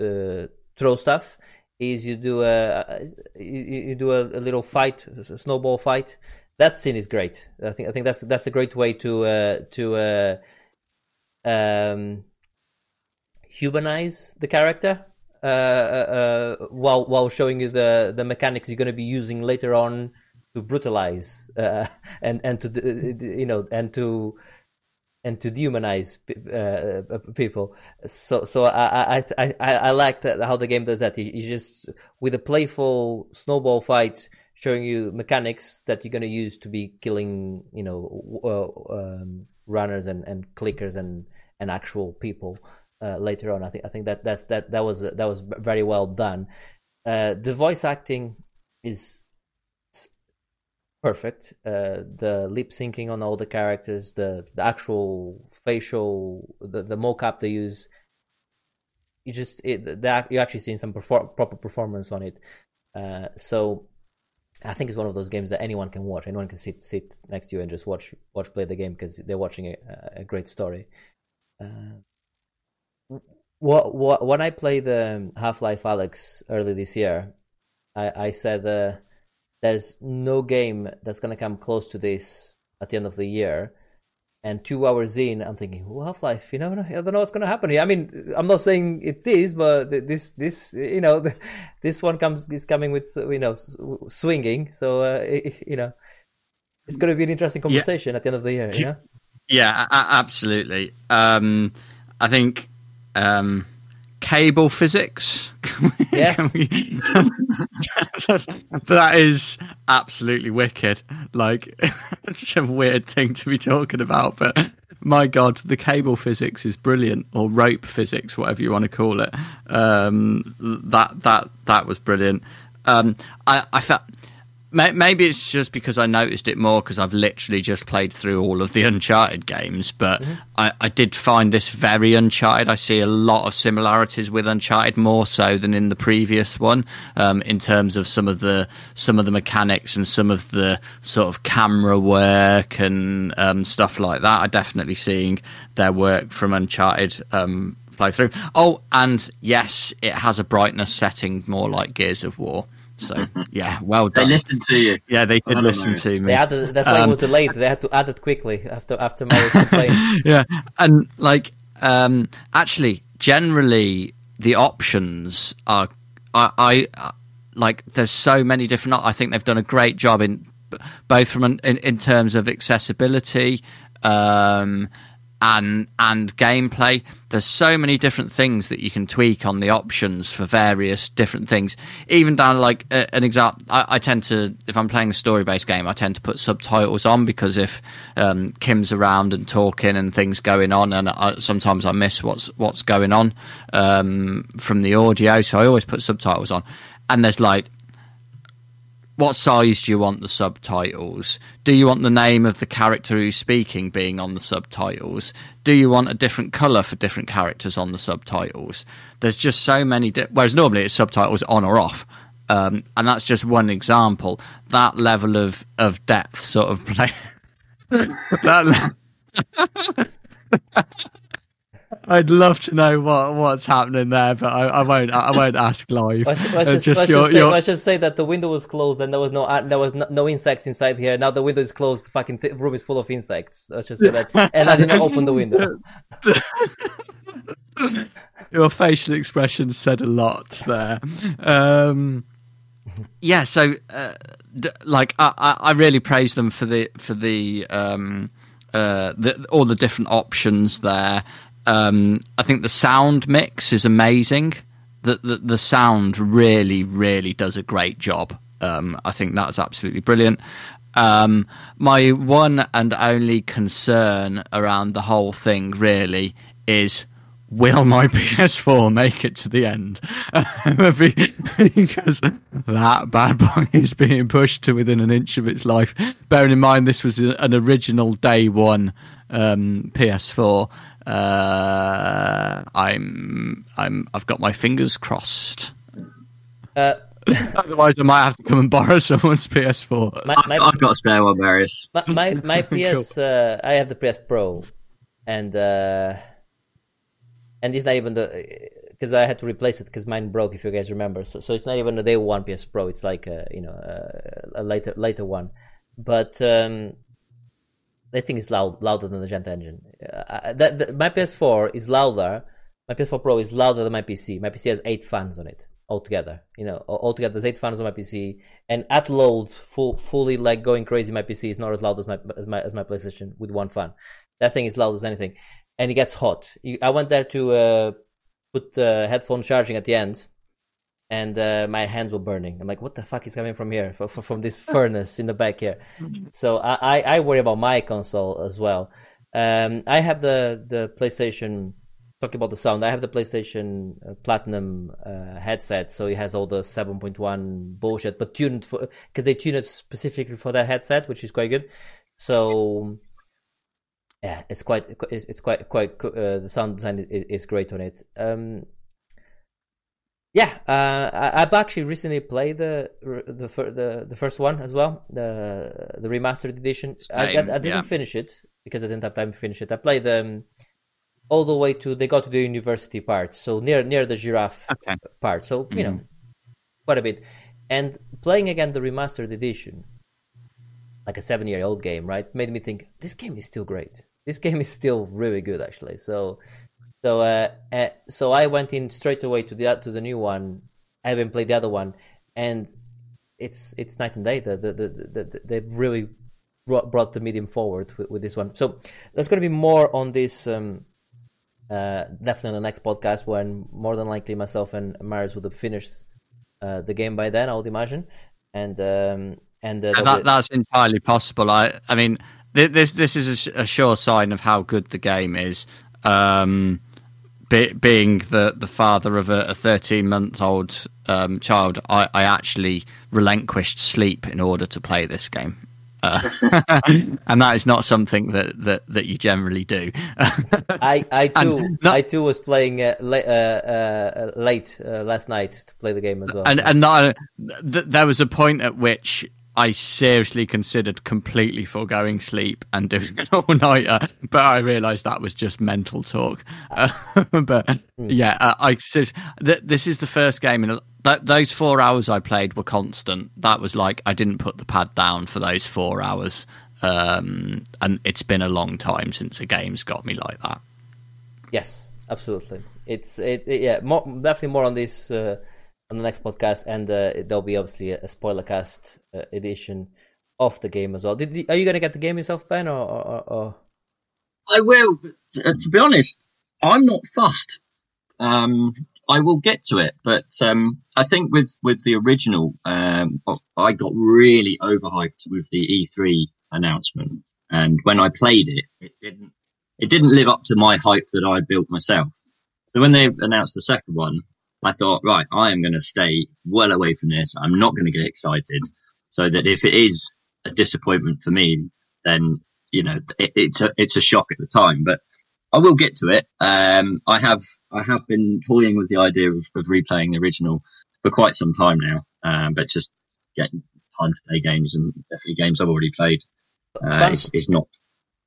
uh, throw stuff is you do a you, you do a, a little fight, a snowball fight. That scene is great. I think I think that's that's a great way to uh, to uh, um, humanize the character uh, while while showing you the the mechanics you're going to be using later on to brutalize uh, and and to uh, you know and to and to dehumanize uh, uh, people. So so I I I I, like that how the game does that. You just with a playful snowball fight, showing you mechanics that you're going to use to be killing you know uh, um, runners and, and clickers and and actual people uh, later on. I think I think that that's that that was that was very well done. Uh, the voice acting is perfect. Uh, the lip syncing on all the characters, the, the actual facial, the, the mocap they use, you just it, that you're actually seeing some perfor- proper performance on it. Uh, so I think it's one of those games that anyone can watch. Anyone can sit sit next to you and just watch watch play the game because they're watching a, a great story. Uh, what, what when I played um, Half Life Alyx early this year, I, I said uh, there's no game that's gonna come close to this at the end of the year. And two hours in, I'm thinking, well, Half Life, you know, I don't know what's gonna happen here. I mean, I'm not saying it is, but this, this, you know, this one comes is coming with, you know, swinging. So, uh, you know, it's gonna be an interesting conversation yeah. at the end of the year. You know? Yeah, absolutely. Um, I think um, cable physics. Yes. we, that is absolutely wicked. Like, it's a weird thing to be talking about, but my God, the cable physics is brilliant, or rope physics, whatever you want to call it. Um, that that that was brilliant. Um, I, I felt maybe it's just because I noticed it more because I've literally just played through all of the Uncharted games, but mm-hmm. I, I, did find this very Uncharted. I see a lot of similarities with Uncharted, more so than in the previous one, um, in terms of some of the some of the mechanics and some of the sort of camera work and um, stuff like that. I'm definitely seeing their work from Uncharted. Um, play through. Oh, and yes, it has a brightness setting more like Gears of War. So yeah, well done. They listened to you. Yeah, they did listen knows. to me. They added, that's why um, it was delayed. They had to add it quickly after after Marius complained. yeah, and like um, actually, generally the options are I, I like. There's so many different. I think they've done a great job in both from an, in, in terms of accessibility. Um, and and gameplay. There's so many different things that you can tweak on the options for various different things. Even down like uh, an example, I, I, tend to if I'm playing a story based game, I tend to put subtitles on because if um, Kim's around and talking and things going on, and I, sometimes I miss what's what's going on um, from the audio, so I always put subtitles on. And there's like what size do you want the subtitles? Do you want the name of the character who's speaking being on the subtitles? Do you want a different colour for different characters on the subtitles? There's just so many. Di- Whereas normally it's subtitles on or off. um, and that's just one example. That level of of depth, sort of play. that. le- I'd love to know what what's happening there, but I, I won't. I won't ask live. I should, let's Uh, just, let's, just say, let's just say that the window was closed and there was no there was no, no insects inside here. Now the window is closed. The fucking th- room is full of insects. Let's just say that. And I didn't open the window. Your facial expression said a lot there. Um, yeah, so uh, d- like I, I, I really praise them for the for the um, uh, the, all the different options there. Um, I think the sound mix is amazing. The, the the sound really really does a great job. Um, I think that's absolutely brilliant. Um, my one and only concern around the whole thing really is will my PS4 make it to the end? because that bad boy is being pushed to within an inch of its life. Bearing in mind this was an original day one um, PS4. Uh, I'm I'm I've got my fingers crossed. Uh, Otherwise, I might have to come and borrow someone's PS4. my, my, I've got a spare one, Marius. my, my, my PS, uh, I have the PS Pro, and uh, and it's not even the because I had to replace it because mine broke. If you guys remember, so so it's not even the day one PS Pro. It's like a, you know a, a later later one, but um, I think it's loud louder than the Gent engine. Uh, that, that my PS4 is louder. My PS4 Pro is louder than my PC. My PC has eight fans on it altogether. You know, al- altogether there's eight fans on my PC, and at load, full, fully like going crazy. My PC is not as loud as my as my as my PlayStation with one fan. That thing is loud as anything, and it gets hot. I went there to uh, put the headphone charging at the end, and uh, my hands were burning. I'm like, what the fuck is coming from here, f- f- from this furnace in the back here? So I, I, I worry about my console as well. Um, I have the the PlayStation. Talking about the sound, I have the PlayStation uh, Platinum uh, headset, so it has all the 7.1 bullshit, but tuned for because they tune it specifically for that headset, which is quite good. So yeah, it's quite it's, it's quite quite uh, the sound design is, is great on it. Um, yeah, uh, I, I've actually recently played the the the the first one as well, the the remastered edition. I, I, I didn't yeah. finish it because I didn't have time to finish it. I played them all the way to they got to the university part, so near near the giraffe Okay. part. So you know, quite a bit. And playing again the remastered edition, like a seven year old game, right, made me think this game is still great. This game is still really good, actually. So, so, uh, uh, so I went in straight away to the to the new one. I haven't played the other one, and it's it's night and day. The the the, the, the they really brought, brought the medium forward with, with this one. So there's going to be more on this. Um, uh, definitely on the next podcast when more than likely myself and Marius would have finished uh, the game by then, I would imagine. And um, and uh, And that, be- that's entirely possible. I, I mean, this this is a, sure sign of how good the game is. Um, be, being the, the father of a 13 month old um, child, I, I actually relinquished sleep in order to play this game. Uh, and that is not something that, that, that you generally do. I I too not- I too was playing uh, la- uh, uh, late uh, last night to play the game as well. and and not, th- there was a point at which I seriously considered completely foregoing sleep and doing an all nighter, but I realised that was just mental talk. Uh, but yeah, uh, I said th- this is the first game in th- those four hours I played were constant. That was like I didn't put the pad down for those four hours. Um, and it's been a long time since a game's got me like that. Yes, absolutely. It's it, it- yeah, more definitely more on this uh, on the next podcast, and uh, there'll be obviously a, a spoiler cast uh, edition of the game as well. Did, are you gonna get the game yourself, Ben, or, or, or... I will, but uh, to be honest, I'm not fussed. Um, I will get to it, but um, I think with with the original, um, I got really overhyped with the E3 announcement, and when I played it, it didn't it didn't live up to my hype that I built myself. So when they announced the second one, I thought, right, I am going to stay well away from this. I'm not going to get excited, so that if it is a disappointment for me, then you know it, it's a it's a shock at the time. But I will get to it. Um, I have I have been toying with the idea of, of replaying the original for quite some time now. Um, but just getting time to play games and definitely games I've already played uh, Fun- is, is not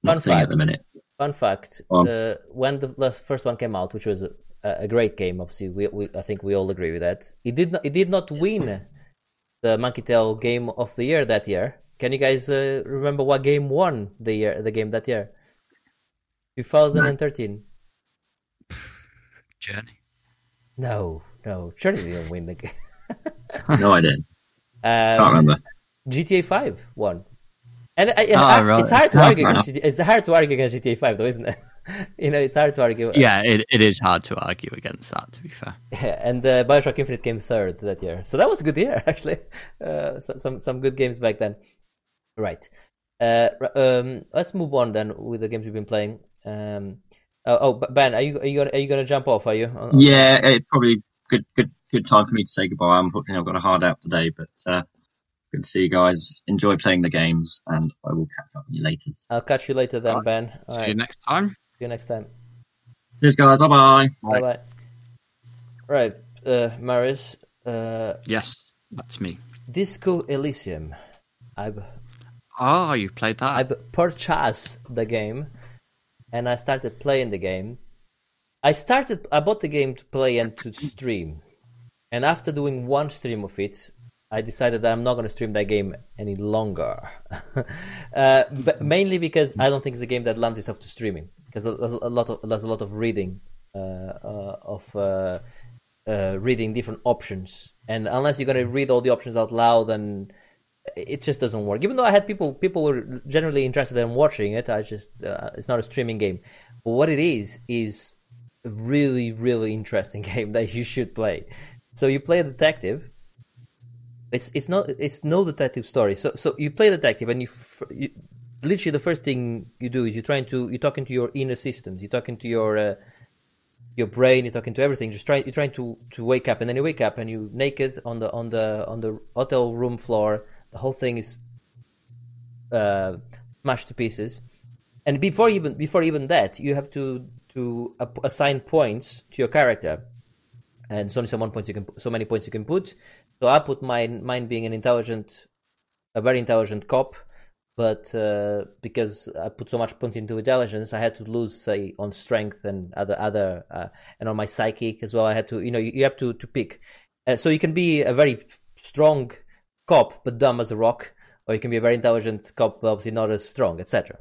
fun not at the minute. Fun fact: Um, uh, when the first one came out, which was a, a great game, obviously, we, we I think we all agree with that. It did not. It did not win the Monkey Tail Game of the Year that year. Can you guys uh, remember what game won the year? The game that year, 2013. Journey. No, no, surely they didn't win the game. No idea. Can't Um, Can't remember. GTA 5 won. And, I- and Ah, I- right. it's hard to argue fair against GTA, it's hard to argue against GTA 5 though, isn't it? you know, it's hard to argue. Yeah, it, it is hard to argue against that. To be fair. Yeah, and uh, Bioshock Infinite came third that year, so that was a good year actually. Uh, so, some some good games back then. Right. Uh, um, let's move on then with the games we've been playing. Um, oh, oh, Ben, are you are you gonna, are you gonna jump off? Are you? On- on- Yeah, it probably good good good time for me to say goodbye. Unfortunately, I've got a hard out today, but uh, good to see you guys. Enjoy playing the games, and I will catch up with you later. I'll catch you later then, Alright. Ben. All See right. you next time. See you next time. Cheers, guys. Bye bye. Bye bye. Right, uh, Marius. Uh, Yes, that's me. Disco Elysium. I've Oh, you played that. I purchased the game and I started playing the game. I started I bought the game to play and to stream. And after doing one stream of it, I decided that I'm not going to stream that game any longer. uh, but mainly because I don't think it's a game that lends itself to streaming because there's a lot of there's a lot of reading uh, uh, of uh, uh, reading different options, and unless you're going to read all the options out loud, then it just doesn't work. Even though I had people people were generally interested in watching it, I just uh, it's not a streaming game. But what it is is a really really interesting game that you should play. So you play a detective. It's it's not it's no detective story. So so you play detective and you, you literally the first thing you do is you're trying to you're talking to your inner systems. You're talking to your uh, your brain. You're talking to everything. Just trying you're trying to to wake up and then you wake up and you naked on the on the on the hotel room floor. The whole thing is uh, smashed to pieces. And before even before even that, you have to to assign points to your character and only so one points you can so many points you can put. So I put mine mine being an intelligent, a very intelligent cop, but uh, because I put so much points into intelligence, I had to lose say on strength and other other uh, and on my psychic as well. I had to you know you, you have to to pick. Uh, so you can be a very strong cop but dumb as a rock, or you can be a very intelligent cop but obviously not as strong, etc.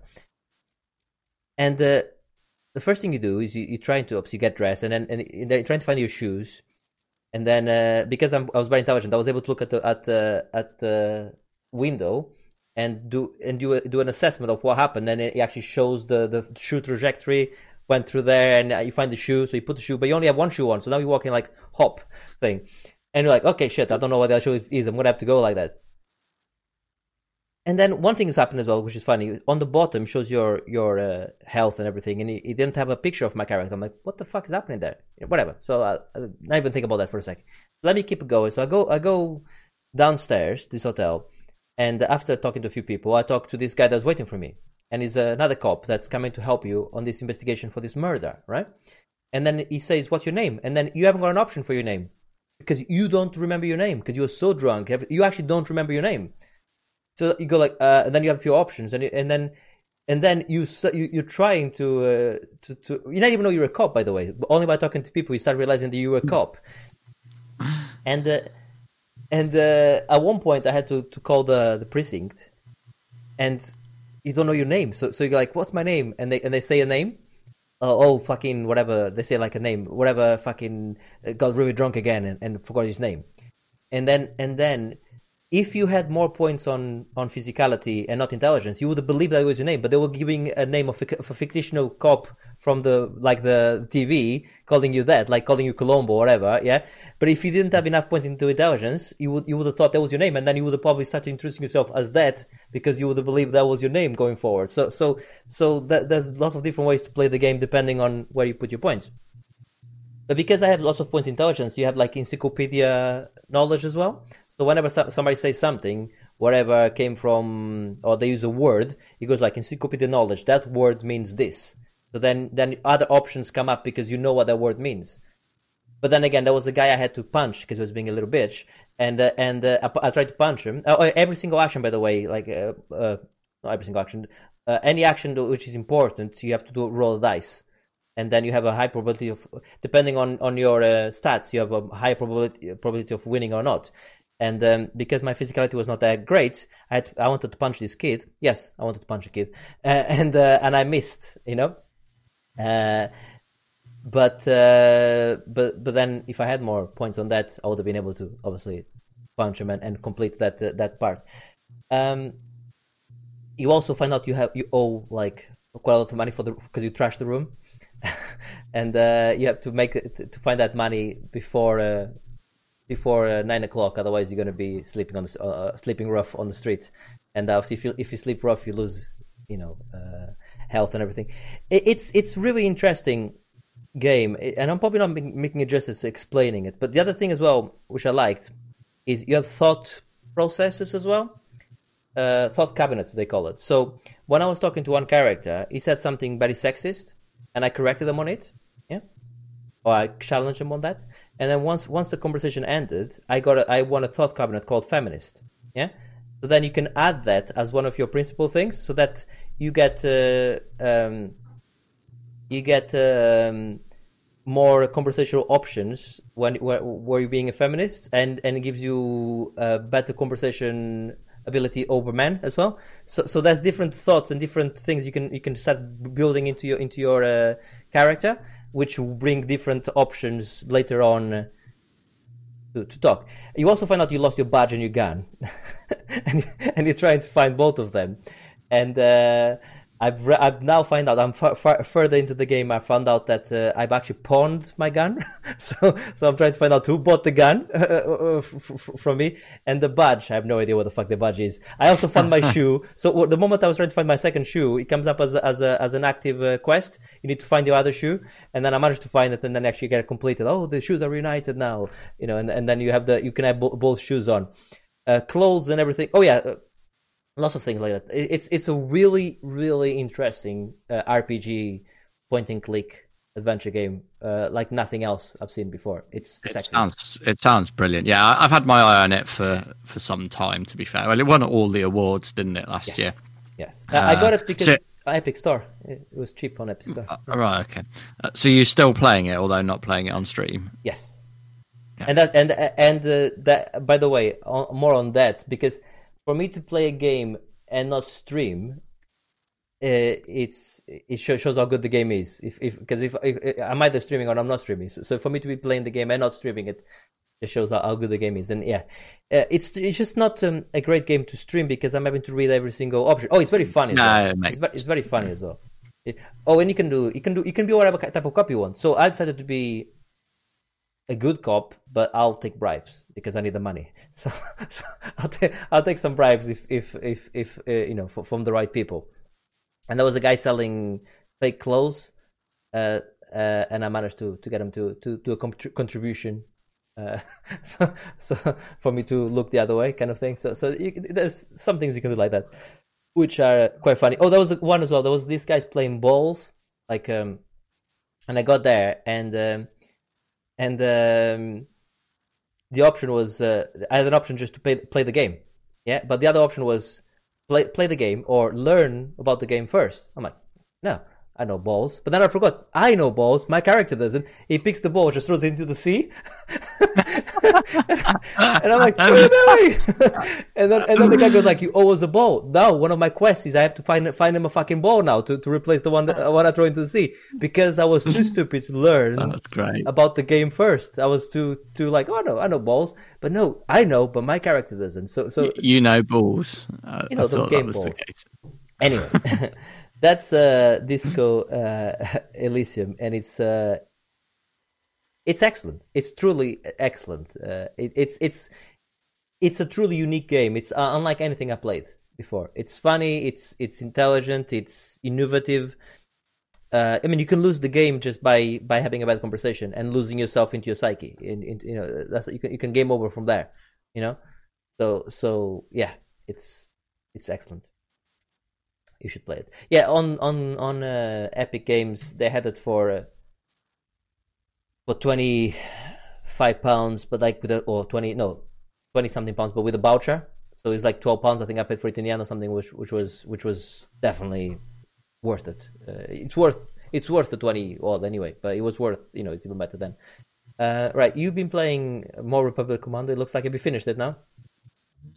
And uh, the first thing you do is you, you try to obviously get dressed and then and then you're trying to find your shoes and then uh, because I'm, I was very intelligent, I was able to look at the at uh, at the window and do and do a, do an assessment of what happened. And it actually shows the the shoe trajectory went through there, and uh, you find the shoe. So you put the shoe, but you only have one shoe on. So now you're walking like hop thing, and you're like, okay, shit, I don't know what that shoe is. is. I'm gonna have to go like that. And then one thing has happened as well, which is funny. On the bottom shows your your uh, health and everything, and it, didn't have a picture of my character. I'm like, what the fuck is happening there? Whatever. So I, I not even think about that for a second. Let me keep it going. So I go I go downstairs this hotel, and after talking to a few people, I talk to this guy that's waiting for me, and he's uh, another cop that's coming to help you on this investigation for this murder, right? And then he says, "What's your name?" And then you haven't got an option for your name because you don't remember your name because you were so drunk. You actually don't remember your name. So you go like, uh, and then you have a few options, and you, and then and then you, you you're trying to uh, to to you don't even know you're a cop, by the way. Only by talking to people you start realizing that you're a cop. And uh, and uh, at one point I had to, to call the the precinct, and you don't know your name, so so you're like, what's my name? And they and they say a name. Oh, oh fucking whatever they say like a name, whatever fucking uh, got really drunk again and, and forgot his name, and then and then if you had more points on on physicality and not intelligence, you would believe that it was your name. But they were giving a name of a, of a fictional cop from the like the TV, calling you that, like calling you Columbo or whatever. Yeah. But if you didn't have enough points into intelligence, you would you would have thought that was your name, and then you would have probably started introducing yourself as that because you would have believed that was your name going forward. So so so that, there's lots of different ways to play the game depending on where you put your points. But because I have lots of points in intelligence, you have like encyclopedia knowledge as well. So whenever somebody says something, whatever came from, or they use a word, it goes like encyclopedia knowledge. That word means this. So then, then other options come up because you know what that word means. But then again, there was a guy I had to punch because he was being a little bitch, and uh, and uh, I, I tried to punch him. Oh, every single action, by the way, like uh, uh, not every single action, uh, any action which is important, you have to do roll a dice, and then you have a high probability of, depending on on your uh, stats, you have a high probability probability of winning or not. And um, because my physicality was not that great, I had I wanted to punch this kid. Yes, I wanted to punch a kid, uh, and uh, and I missed. You know, uh, but uh, but but then if I had more points on that, I would have been able to obviously punch him and, and complete that uh, that part. Um, you also find out you have you owe like quite a lot of money for the because you trashed the room, and uh, you have to make to find that money before before uh, nine o'clock. Otherwise, you're going to be sleeping on the uh, sleeping rough on the street. And obviously, if you if you sleep rough, you lose you know uh, health and everything. It, it's it's really interesting game, and I'm probably not making it justice explaining it. But the other thing as well, which I liked, is you have thought processes as well. Uh, thought cabinets they call it. So when I was talking to one character, he said something very sexist, and I corrected him on it. Yeah, or I challenged him on that. And then once once the conversation ended, I got a, I won a thought cabinet called feminist. Yeah, so then you can add that as one of your principal things, so that you get uh, um, you get um, more conversational options when where, where, you're being a feminist, and and it gives you a better conversation ability over men as well. So so there's different thoughts and different things you can you can start building into your into your uh, character, which bring different options later on. To, to, talk. You also find out you lost your badge and your gun, and, and you're trying to find both of them. And uh, I've re- I've now find out I'm far, far further into the game. I found out that uh, I've actually pawned my gun, so so I'm trying to find out who bought the gun uh, uh f- f- from me and the badge. I have no idea what the fuck the badge is. I also found my shoe. So the moment I was trying to find my second shoe, it comes up as a, as a, as an active uh, quest. You need to find your other shoe, and then I managed to find it, and then actually get it completed. Oh, the shoes are reunited now, you know, and and then you have the you can have bo- both shoes on, uh, clothes and everything. Oh yeah uh, lots of things like that. It's it's a really really interesting uh, RPG point and click adventure game uh, like nothing else I've seen before. It's, it's it sounds it sounds brilliant. Yeah, I've had my eye on it for for some time. To be fair, well, it won all the awards, didn't it, last yes. year? Yes, uh, I got it because. So, Epic Store. It was cheap on Epic Store. Uh, right. Okay. Uh, so you're still playing it, although not playing it on stream. Yes. Yeah. And that and and uh, that. By the way, on, more on that because for me to play a game and not stream, uh, it's it shows how good the game is. If if because if, if, I'm either streaming or I'm not streaming, so, so, for me to be playing the game and not streaming it, it shows how, how good the game is. And yeah, uh, it's it's just not um, a great game to stream because I'm having to read every single option. Oh, it's very funny. No, well. it's, very, it's very funny as well. It, oh, and you can do you can do you can be whatever type of cop you want. So I decided to be a good cop, but I'll take bribes because I need the money. So, so I'll take I'll take some bribes if if if if uh, you know from the right people. And there was a guy selling fake clothes, uh, uh, and I managed to to get him to to to a contribution. Uh, so for me to look the other way, kind of thing. So so you, there's some things you can do like that, which are quite funny. Oh, there was one as well. There was these guys playing balls, like um, and I got there and. Um, and um, the option was uh, I had an option just to play play the game, yeah. But the other option was play play the game or learn about the game first. I'm like, no, I know balls. But then I forgot, I know balls. My character doesn't. He picks the ball, just throws it into the sea. and I'm like, what are you doing? and then and then the guy goes like, you owe us a ball. Now one of my quests is I have to find find him a fucking ball now to, to replace the one that one I throw into the sea because I was too stupid to learn about the game first. I was too too like, oh no, I know balls, but no, I know, but my character doesn't. So so you know balls. Uh, you know the game balls. The anyway that's uh, Disco uh, Elysium, and it's uh, it's excellent. It's truly excellent. Uh, it, it's it's it's a truly unique game. It's uh, unlike anything I played before. It's funny. It's it's intelligent. It's innovative. Uh, I mean, you can lose the game just by by having a bad conversation and losing yourself into your psyche. In, in you know, that's you can you can game over from there. You know, so so yeah, it's it's excellent you should play it. Yeah, on on on uh, Epic Games they had it for uh, for twenty five pounds, but like with a or twenty no, twenty something pounds, but with a voucher. So it's like twelve pounds. I think I paid for it in the end or something, which which was which was definitely worth it. Uh, it's worth it's worth the twenty odd anyway, but it was worth you know it's even better then. Uh, right, you've been playing more Republic Commando. It looks like have you finished it now?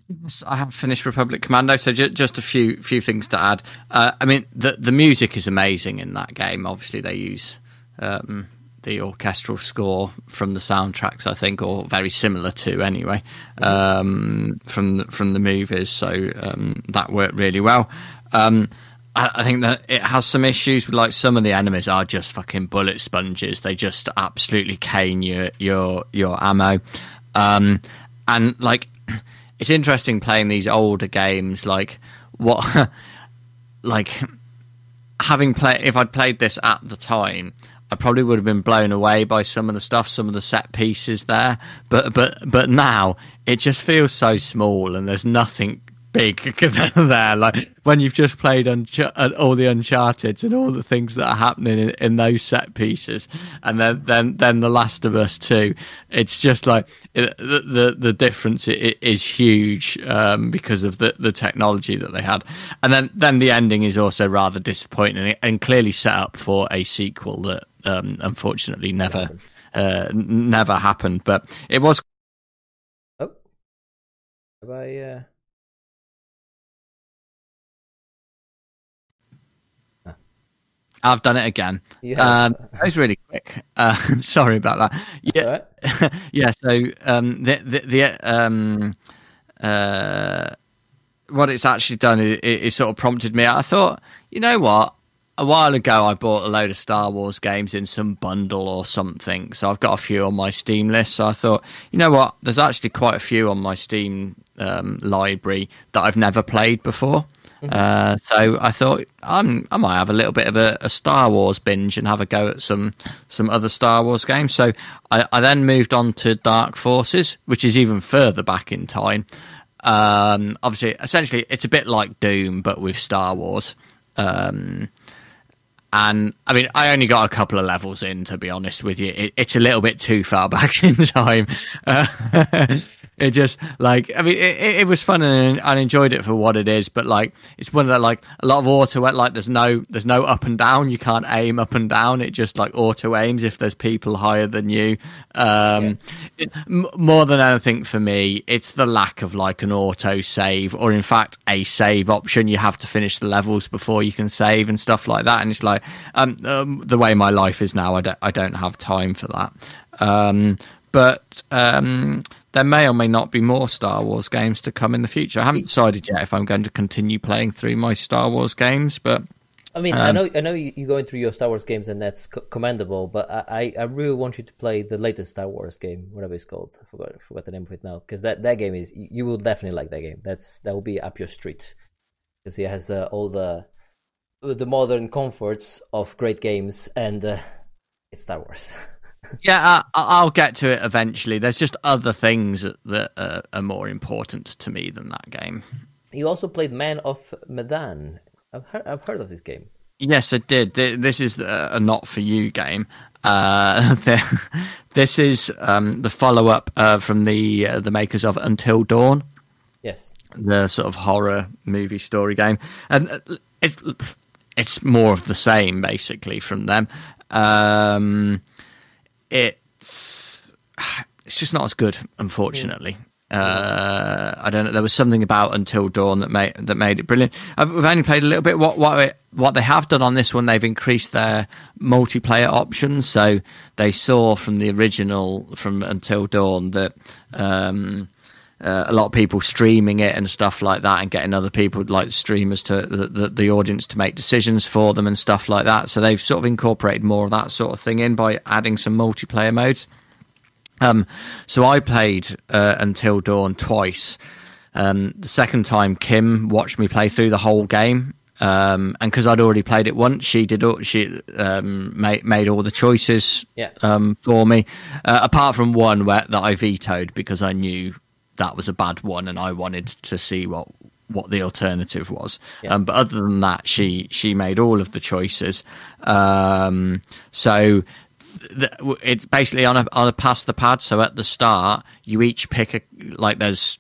Yes, I have finished Republic Commando, so ju- just a few few things to add. Uh, I mean, the the music is amazing in that game. Obviously, they use um, the orchestral score from the soundtracks, I think, or very similar to anyway, um, from the, from the movies. So um, that worked really well. Um, I, I think that it has some issues with like some of the enemies are just fucking bullet sponges. They just absolutely cane your your your ammo, um, and like it's interesting playing these older games. Like what, like having played if I'd played this at the time, I probably would have been blown away by some of the stuff, some of the set pieces there. But but but now it just feels so small, and there's nothing big there. Like when you've just played Unch- uh, all the Uncharted and all the things that are happening in, in those set pieces, and then then then The Last of Us too. It's just like it, the, the the difference is huge um, because of the the technology that they had, and then then the ending is also rather disappointing and clearly set up for a sequel that um, unfortunately never. Uh, never happened, but it was. Oh, have I? Uh... I've done it again. Yeah, um, that was really quick. Uh, sorry about that. yeah, right. yeah. So um, the the, the um, uh, what it's actually done is it, it, sort of prompted me. I thought, you know what? A while ago, I bought a load of Star Wars games in some bundle or something. So I've got a few on my Steam list. So I thought, you know what? There's actually quite a few on my Steam um, library that I've never played before. Uh, so I thought I'm, I might have a little bit of a, a, Star Wars binge and have a go at some some other Star Wars games. So I, I then moved on to Dark Forces, which is even further back in time. Um, obviously, essentially, it's a bit like Doom, but with Star Wars. Um, and I mean, I only got a couple of levels in, to be honest with you. It, it's a little bit too far back in time. Uh, it just like I mean it, it was fun and I enjoyed it for what it is, but like it's one of the like a lot of auto like there's no there's no up and down. You can't aim up and down. It just like auto aims if there's people higher than you. Um, yeah. it, m- more than anything for me, it's the lack of like an auto save or in fact a save option. You have to finish the levels before you can save and stuff like that. And it's like um, um the way my life is now, I don't I don't have time for that. Um, but um, there may or may not be more Star Wars games to come in the future. I haven't decided yet if I'm going to continue playing through my Star Wars games, but I mean, um, I know I know you're going through your Star Wars games and that's commendable, but I, I really want you to play the latest Star Wars game, whatever it's called. I forgot I forgot the name of it now, because that, that game is you will definitely like that game. That's that will be up your street because it has uh, all the the modern comforts of great games and uh, it's Star Wars. yeah, I, will get to it eventually. There's just other things that, that uh, are more important to me than that game. You also played Man of Medan. I've heard, I've heard of this game. Yes, I did. This is a not for you game. Uh, this is um, the follow up uh, from the uh, the makers of Until Dawn. Yes, the sort of horror movie story game, and uh, it's it's more of the same basically from them. Um, it's it's just not as good, unfortunately. Uh, I don't know. There was something about Until Dawn that made that made it brilliant. I've, we've only played a little bit. What what what they have done on this one, they've increased their multiplayer options. So they saw from the original from Until Dawn that um, uh, a lot of people streaming it and stuff like that, and getting other people like streamers to the, the, the audience to make decisions for them and stuff like that. So they've sort of incorporated more of that sort of thing in by adding some multiplayer modes. Um, so I played uh, Until Dawn twice. Um, the second time, Kim watched me play through the whole game, um, and because I'd already played it once, she did. all, She um, made made all the choices yeah. um, for me, uh, apart from one where that I vetoed because I knew that was a bad one, and I wanted to see what what the alternative was. Yeah. Um, but other than that, she she made all of the choices. Um, so the, it's basically on a on a pass the pad. So at the start, you each pick a like there's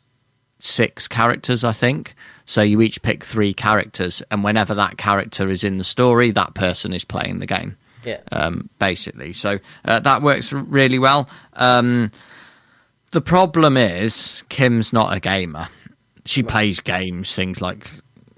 six characters, I think. So you each pick three characters, and whenever that character is in the story, that person is playing the game. Yeah. Um, basically, so uh, that works really well. Um, the problem is Kim's not a gamer. She plays games, things like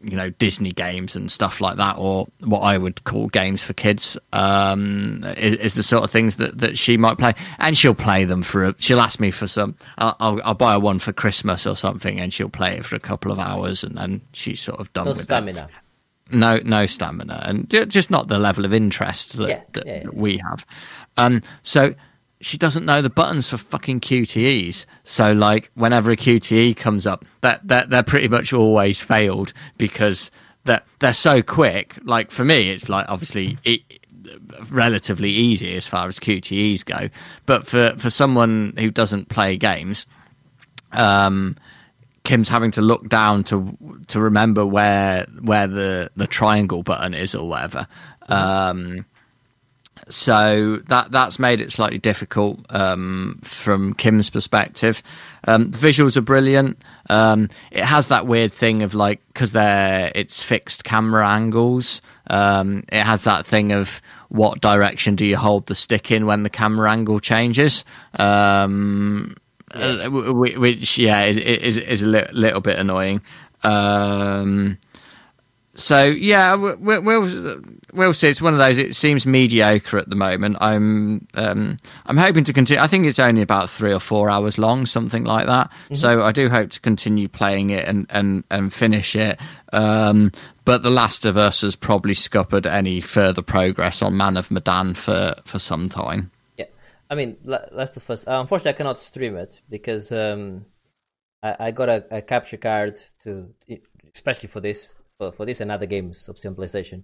you know Disney games and stuff like that, or what I would call games for kids. Um, is, is the sort of things that, that she might play, and she'll play them for. A, she'll ask me for some. I'll, I'll, I'll buy her one for Christmas or something, and she'll play it for a couple of hours, and then she's sort of done No with stamina. it. No, no stamina, and just not the level of interest that, Yeah, that, yeah, yeah. we have. Um, so she doesn't know the buttons for fucking QTEs. So like whenever a QTE comes up, that that they're pretty much always failed because they're they're so quick. Like for me, it's like obviously it, relatively easy as far as QTEs go, but for for someone who doesn't play games, um, Kim's having to look down to to remember where where the the triangle button is or whatever. Um, so that that's made it slightly difficult um, from Kim's perspective. Um, the visuals are brilliant. Um, it has that weird thing of like because they're it's fixed camera angles. Um, it has that thing of what direction do you hold the stick in when the camera angle changes. Um, uh, which yeah is is, is a li- little bit annoying. Um, so yeah, we- we'll we'll see. It's one of those. It seems mediocre at the moment. I'm um, I'm hoping to continue. I think it's only about three or four hours long, something like that. So I do hope to continue playing it and and and finish it. Um, but The Last of Us has probably scuppered any further progress on Man of Medan for for some time. Yeah, I mean, La- Last of Us. Uh, unfortunately, I cannot stream it because um, I, I got a, a capture card to, especially for this, for, for this and other games, obviously on PlayStation.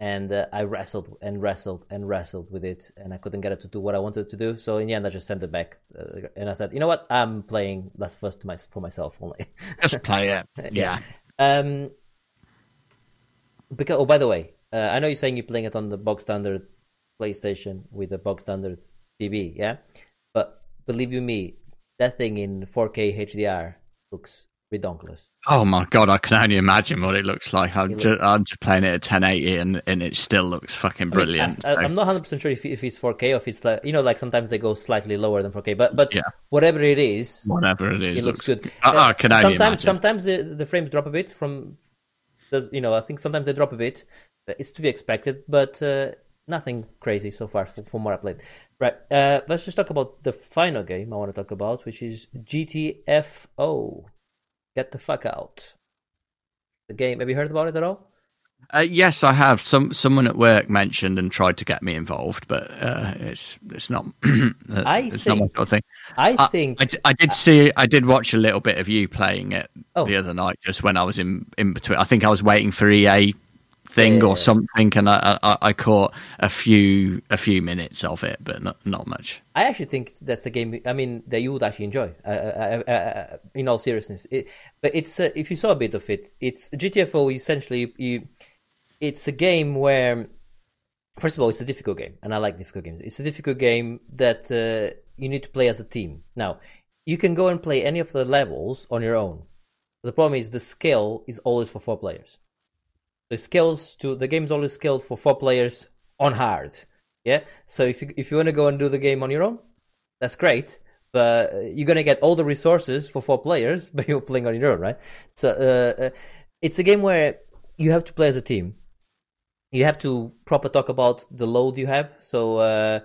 And uh, I wrestled and wrestled and wrestled with it, and I couldn't get it to do what I wanted to do. So in the end, I just sent it back, uh, and I said, "You know what? I'm playing Last of to my, for myself only." Just play it. yeah. Um, because oh, by the way, uh, I know you're saying you're playing it on the box standard PlayStation with the box standard TV, yeah. But believe you me, that thing in 4K HDR looks redonkulous. Oh my god, I can only imagine what it looks like. I'm It just, I'm just playing it at 1080 and, and it still looks fucking I mean, brilliant. I, So, am not 100 percent sure if, if it's 4K or if it's like you know, like sometimes they go slightly lower than 4K, but but Yeah. whatever it is, whatever it is, it looks good. I, I Uh, can only sometimes imagine. sometimes the, the frames drop a bit from does you know I think sometimes they drop a bit. It's to be expected, but uh, nothing crazy so far from, from what I played. Right, uh, let's just talk about the final game I want to talk about, which is GTFO. Get the fuck out. The game. Have you heard about it at all? Uh, yes, I have. Some someone at work mentioned and tried to get me involved, but uh, it's it's not. I it's not my think- sort of thing. I I, think. I, I did see. I did watch a little bit of you playing it Oh. the other night, just when I was in in between. I think I was waiting for EA thing Yeah. or something, and I, I I caught a few a few minutes of it, but not not much. I actually think that's a game. I mean, that you would actually enjoy. Uh, uh, uh, uh, in all seriousness, it, but it's uh, if you saw a bit of it, it's GTFO. Essentially, you, it's a game where, first of all, it's a difficult game, and I like difficult games. It's a difficult game that uh, you need to play as a team. Now, you can go and play any of the levels on your own. The problem is the scale is always for four players. The skills to the game's always scaled for four players on hard. Yeah. So if you if you want to go and do the game on your own, that's great. But you're gonna get all the resources for four players, but you're playing on your own, right? So uh, uh, it's a game where you have to play as a team. You have to proper talk about the load you have. So uh,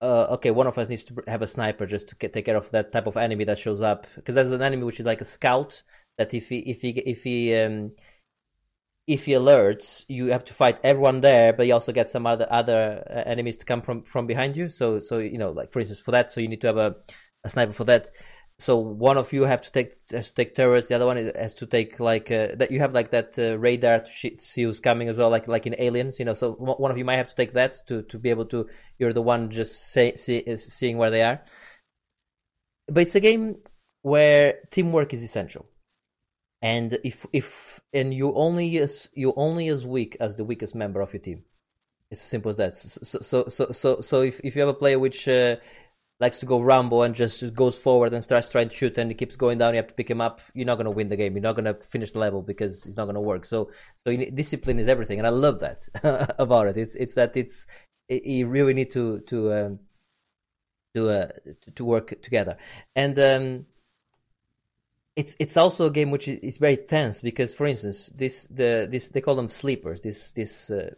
uh, okay, one of us needs to have a sniper just to take care of that type of enemy that shows up because there's an enemy which is like a scout that if he if he if he um, if he alerts, you have to fight everyone there, but you also get some other other uh, enemies to come from from behind you. So so you know, like for instance, for that, so you need to have a, a sniper for that. So one of you have to take has to take turrets. The other one has to take like uh, that. You have like that uh, radar to see who's coming as well, like like in Aliens. You know, so one of you might have to take that to to be able to. You're the one just say, see, seeing where they are. But it's a game where teamwork is essential and if if and you only as you only as weak as the weakest member of your team It's as simple as that. So so so so, so if if you have a player which uh, likes to go Rambo and just goes forward and starts trying to shoot and he keeps going down, you have to pick him up. You're not going to win the game. You're not going to finish the level because it's not going to work. So so discipline is everything, and I love that about it. It's it's that it's it, you really need to to um, to uh, to work together and. Um, it's it's also a game which is, very tense because, for instance, this the this they call them sleepers. This this uh,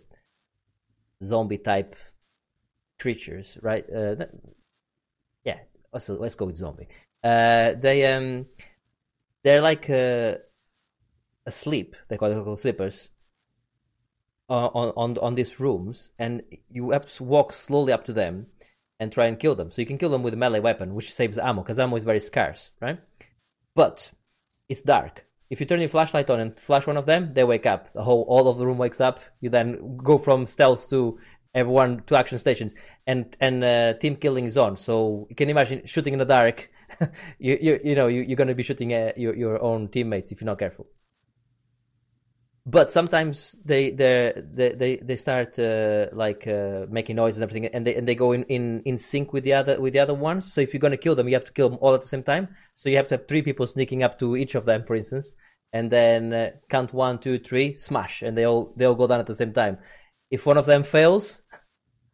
zombie type creatures, right? Uh, yeah, also, let's go with zombie. Uh, they um, they're like uh, asleep. They call it sleepers on on on these rooms, and you have to walk slowly up to them and try and kill them. So you can kill them with a melee weapon, which saves ammo because ammo is very scarce, right? But it's dark. If you turn your flashlight on and flash one of them, they wake up. The whole all of the room wakes up. You then go from stealth to everyone to action stations, and and uh, team killing is on. So you can imagine shooting in the dark. you, you you know you, are going to be shooting at your your own teammates if you're not careful. But sometimes they they they they start uh, like uh, making noise and everything, and they and they go in, in, in sync with the other with the other ones. So if you're to kill them, you have to kill them all at the same time. So you have to have three people sneaking up to each of them, for instance, and then uh, count one, two, three, smash, and they all they all go down at the same time if one of them fails,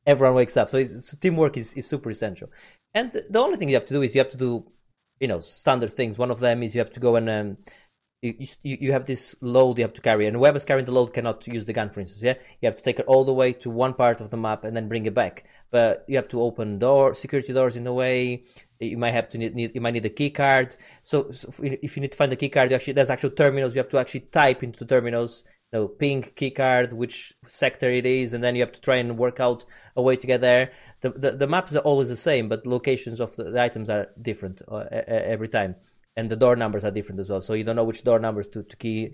everyone wakes up. So, so teamwork is, is super essential. And the only thing you have to do is you have to do, you know, standard things. One of them is you have to go and um, you, you, you have this load you have to carry, and whoever's carrying the load cannot use the gun, for instance. Yeah, you have to take it all the way to one part of the map and then bring it back. But you have to open door security doors in a way. You might have to need, need you might need a key card. So, so, if you need to find the key card, you actually there's actual terminals. You have to actually type into terminals know, ping keycard, which sector it is, and then you have to try and work out a way to get there. The the, the maps are always the same, but locations of the, the items are different uh, every time, and the door numbers are different as well. So you don't know which door numbers to, to key.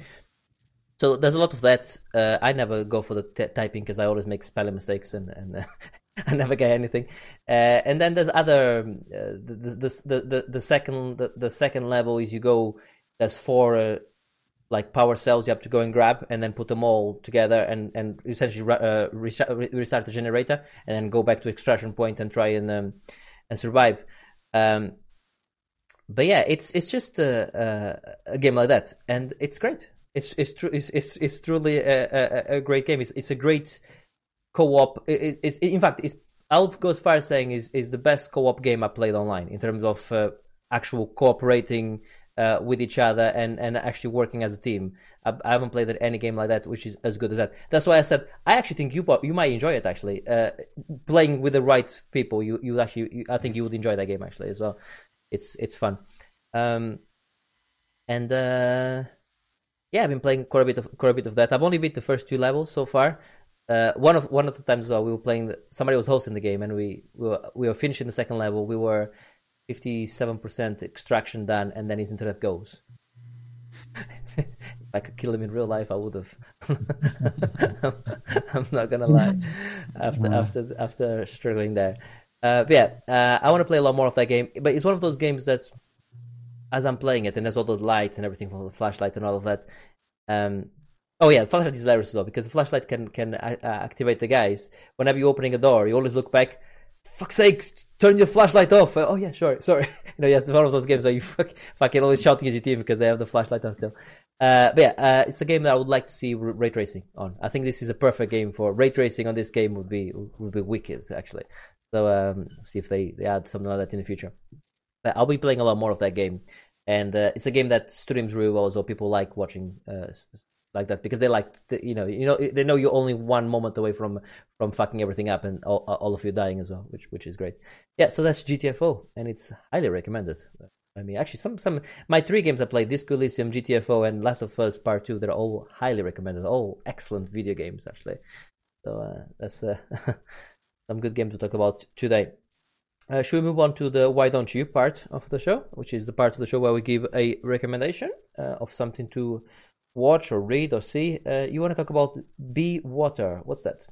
So there's a lot of that. Uh, I never go for the t- typing because I always make spelling mistakes and and uh, I never get anything. Uh, and then there's other uh, the, the, the the second the, the second level is you go. There's four uh, like power cells you have to go and grab and then put them all together and, and essentially uh, restart the generator and then go back to extraction point and try and um, and survive. Um, but yeah, it's it's just a, a, a, game like that, and it's great. It's it's true. It's, it's it's truly a, a, great game. It's it's a great co-op. It, it's in fact, it's I would go as far as saying is is the best co-op game I played online in terms of uh, actual cooperating uh, with each other and, and actually working as a team. I, I, haven't played any game like that which is as good as that. That's why I said I actually think you you might enjoy it. Actually, uh, playing with the right people, you you actually you, I think you would enjoy that game actually as well. It's it's fun, um, and uh, yeah, I've been playing quite a bit of quite a bit of that. I've only beat the first two levels so far. Uh, one of one of the times well, we were playing. The, somebody was hosting the game, and we we were, we were finishing the second level. We were 57% extraction done, and then his internet goes. if I could kill him in real life, I would have. I'm not gonna lie. After after after struggling there, uh, yeah, uh, I want to play a lot more of that game. But it's one of those games that, as I'm playing it, and there's all those lights and everything from the flashlight and all of that. Um, oh yeah, the flashlight is hilarious as well because the flashlight can can uh, activate the guys. Whenever you're opening a door, you always look back fuck's sake, turn your flashlight off. Oh yeah, sure, sorry. you know, yeah, it's one of those games where you fuck, fucking always shouting at your team because they have the flashlight on still. Uh, but yeah, uh, it's a game that I would like to see ray tracing on. I think this is a perfect game for ray tracing on this game would be would be wicked actually. So um, see if they, they add something like that in the future. But I'll be playing a lot more of that game, and uh, it's a game that streams really well. So people like watching uh, like that because they like you know you know they know you're only one moment away from from fucking everything up and all, all of you dying as well which which is great yeah so that's gtfo and it's highly recommended i mean actually some some my three games i played disco elysium gtfo and last of us part two they're all highly recommended all excellent video games actually so uh, that's uh, some good games to talk about today uh, should we move on to the why don't you part of the show which is the part of the show where we give a recommendation uh, of something to watch or read or see. Uh, you want to talk about Be Water. What's that?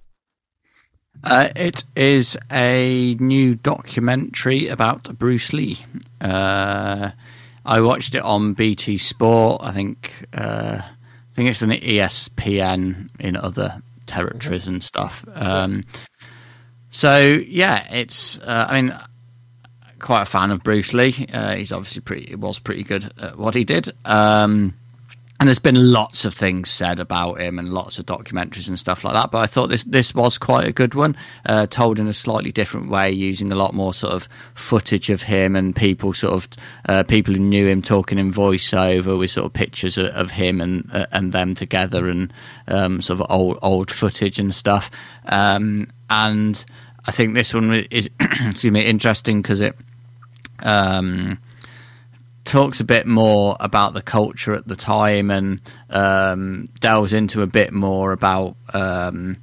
Uh, it is a new documentary about Bruce Lee. Uh, I watched it on BT Sport. I think uh, I think it's an ESPN in other territories and stuff. Um, so yeah, it's. Uh, I mean, quite a fan of Bruce Lee. Uh, he's obviously pretty was pretty good at what he did. Um, and there's been lots of things said about him and lots of documentaries and stuff like that. But I thought this this was quite a good one, uh, told in a slightly different way, using a lot more sort of footage of him and people sort of uh, people who knew him talking in voiceover with sort of pictures of, of him and uh, and them together and um, sort of old old footage and stuff. Um, and I think this one is excuse me interesting because it. Um, talks a bit more about the culture at the time and um, delves into a bit more about um,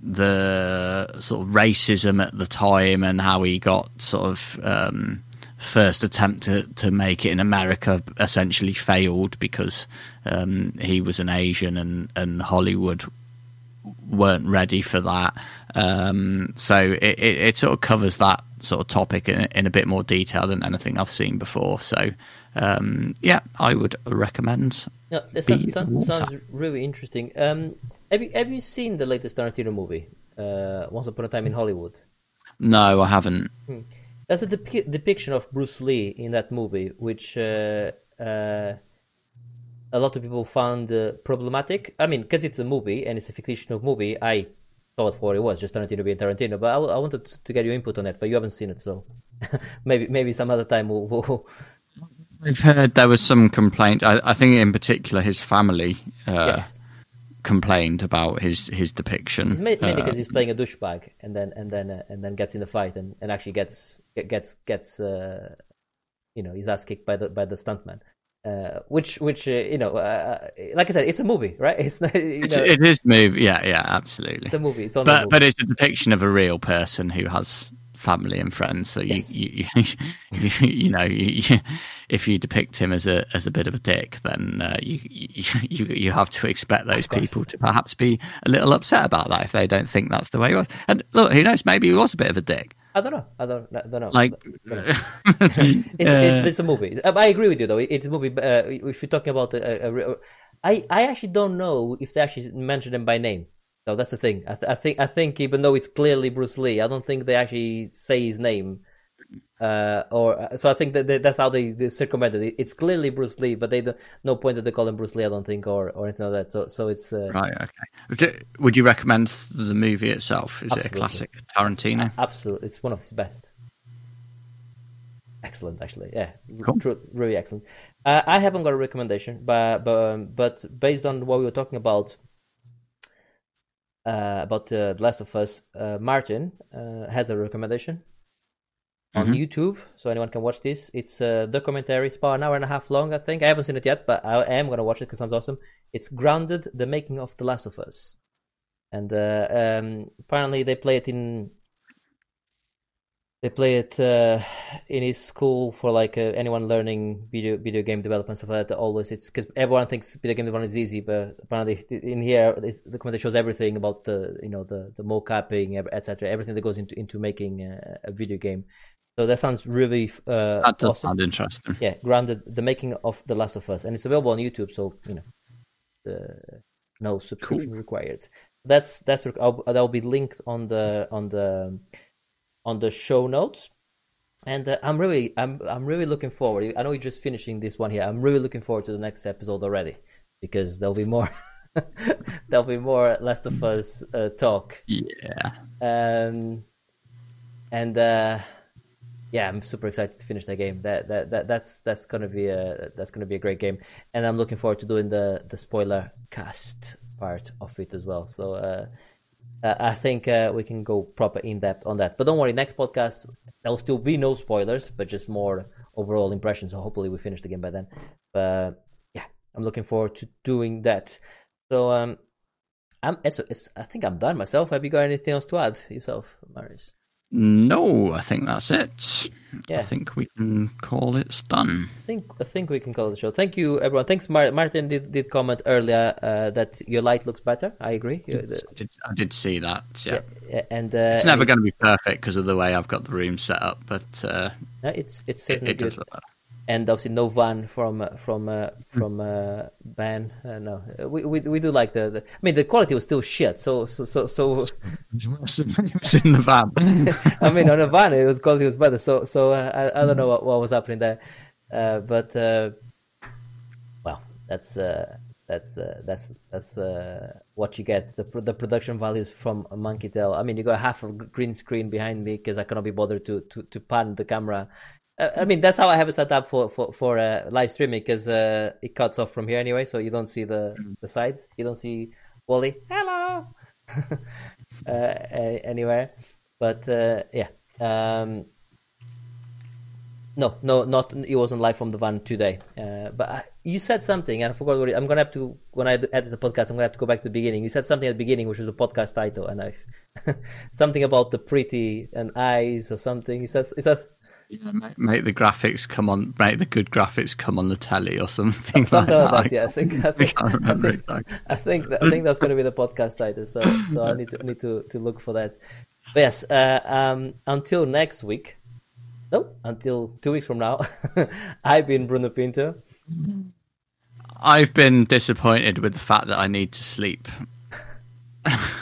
the sort of racism at the time and how he got sort of um, first attempt to, to make it in America essentially failed because um, he was an Asian and, and Hollywood weren't ready for that. Um, so it, it, it, sort of covers that sort of topic in, in, a bit more detail than anything I've seen before. So um, yeah, I would recommend. No, that sounds, sounds, sounds, really interesting. Um, have you have you seen the latest Tarantino movie, uh, Once Upon a Time in Hollywood? No, I haven't. Hmm. That's a dep- depiction of Bruce Lee in that movie, which. Uh, uh, a lot of people found uh, problematic. I mean, because it's a movie and it's a fictional movie, I thought for it was just Tarantino being Tarantino. But I, I wanted to get your input on it, but you haven't seen it, so maybe maybe some other time we'll. we'll... I've heard there was some complaint. I, I think in particular his family uh, yes. complained about his his depiction. It's mainly because uh, he's playing a douchebag and then and then uh, and then gets in the fight and, and actually gets gets gets uh, you know his ass kicked by the by the stuntman. Uh, which which uh, you know uh, like i said it's a movie right? It's you know, it is movie yeah yeah absolutely. It's a movie it's on but movie. but it's a depiction of a real person who has family and friends so you yes. you, you, you, you know you, if you depict him as a as a bit of a dick then uh, you, you you have to expect those people to perhaps be a little upset about that if they don't think that's the way he was. And look who knows maybe he was a bit of a dick I don't know. I don't, I don't know. Like, don't know. it's, it's, it's a movie. Uh, I agree with you though. It's a movie. Uh, if you're talking about uh, a, a, a, uh, I I actually don't know if they actually mention him by name. So that's the thing. I, th- I think I think even though it's clearly Bruce Lee, I don't think they actually say his name uh, or so I think that that's how they, they circumvented it. It's clearly Bruce Lee, but they don't, no point that they call him Bruce Lee. I don't think, or or anything like that. So so it's uh, right. Okay. Would you recommend the movie itself? Is absolutely. it a classic Tarantino? Absolutely, it's one of his best. Excellent, actually. Yeah, cool. really excellent. Uh, I haven't got a recommendation, but but um, but based on what we were talking about. Uh, about uh, The Last of Us, uh, Martin uh, has a recommendation on mm-hmm. YouTube, so anyone can watch this. It's a documentary. It's about an hour and a half long, I think. I haven't seen it yet, but I am gonna watch it because it sounds awesome. It's grounded the making of The Last of Us, and uh, um, apparently they play it in they play it uh, in his school for like uh, anyone learning video video game development stuff like that. Always, it's because everyone thinks video game development is easy, but apparently in here the documentary shows everything about the you know the the mocapping, etc. Everything that goes into into making a, a video game. So that sounds really uh, that does awesome. sound interesting. Yeah, grounded the making of The Last of Us, and it's available on YouTube. So you know, the, no subscription cool. required. That's that's I'll, that'll be linked on the on the on the show notes. And uh, I'm really I'm I'm really looking forward. I know you're just finishing this one here. I'm really looking forward to the next episode already because there'll be more. there'll be more Last of Us uh, talk. Yeah. Um. And uh yeah, I'm super excited to finish that game. That that, that that's that's gonna be a that's gonna be a great game, and I'm looking forward to doing the the spoiler cast part of it as well. So uh, I think uh, we can go proper in depth on that. But don't worry, next podcast there'll still be no spoilers, but just more overall impressions. So hopefully we finish the game by then. But yeah, I'm looking forward to doing that. So um, I'm it's I think I'm done myself. Have you got anything else to add yourself, Marius? No, I think that's it. Yeah. I think we can call it done. I think I think we can call it a show. Thank you, everyone. Thanks, Mar- Martin. Did, did comment earlier uh, that your light looks better. I agree. I did, I did see that. Yeah, yeah and uh, it's never going to be perfect because of the way I've got the room set up, but uh, it's it's certainly it, it good. Does look better. and obviously no van from uh, from uh, from uh, ban. Uh, no, Uh, we, we we do like the, the. I mean, the quality was still shit. So so so, so It's worse than when it was in the van. I mean, on a van, it was quality was better. So, so uh, I, I don't know what, what was happening there, uh, but uh, well, that's uh, that's uh, that's that's uh, what you get. The the production values from Monkey Tail. I mean, you got half a green screen behind me because I cannot be bothered to to to pan the camera. I mean, that's how I have it set up for for for uh, live streaming because uh, it cuts off from here anyway, so you don't see the the sides. You don't see Wally. Hello. uh, anywhere, but uh, yeah. Um, no, no, not it wasn't live from the van today. Uh, but I, you said something, and I forgot what it, I'm gonna have to when I edit the podcast. I'm gonna have to go back to the beginning. You said something at the beginning, which was a podcast title, and I something about the pretty and eyes or something. He says, he says Yeah, make, make the graphics come on, make the good graphics come on the telly or something. something like like that. that. Yeah, I think I I think, can't I think, exactly. I think that, I think that's going to be the podcast title. So so I need to I need to to look for that. But yes, uh, um, until next week. No, until two weeks from now. I've been Bruno Pinto. I've been disappointed with the fact that I need to sleep.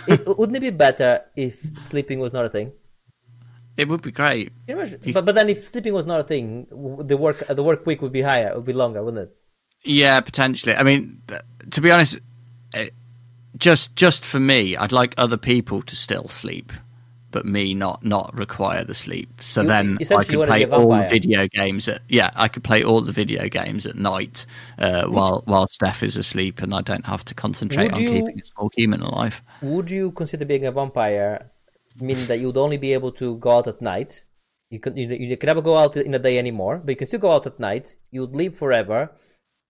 It, wouldn't it be better if sleeping was not a thing? It would be great. Can you imagine? But but then if sleeping was not a thing, the work the work week would be higher, it would be longer, wouldn't it? Yeah, potentially. I mean, to be honest, it, just just for me, I'd like other people to still sleep, but me not not require the sleep. So You- then I could play all the video games. At, yeah, I could play all the video games at night uh, while while Steph is asleep, and I don't have to concentrate Would on you- keeping a small human alive. Would you consider being a vampire, meaning that you'd only be able to go out at night? You can you, you can never go out in the day anymore, but you can still go out at night. You'd live forever,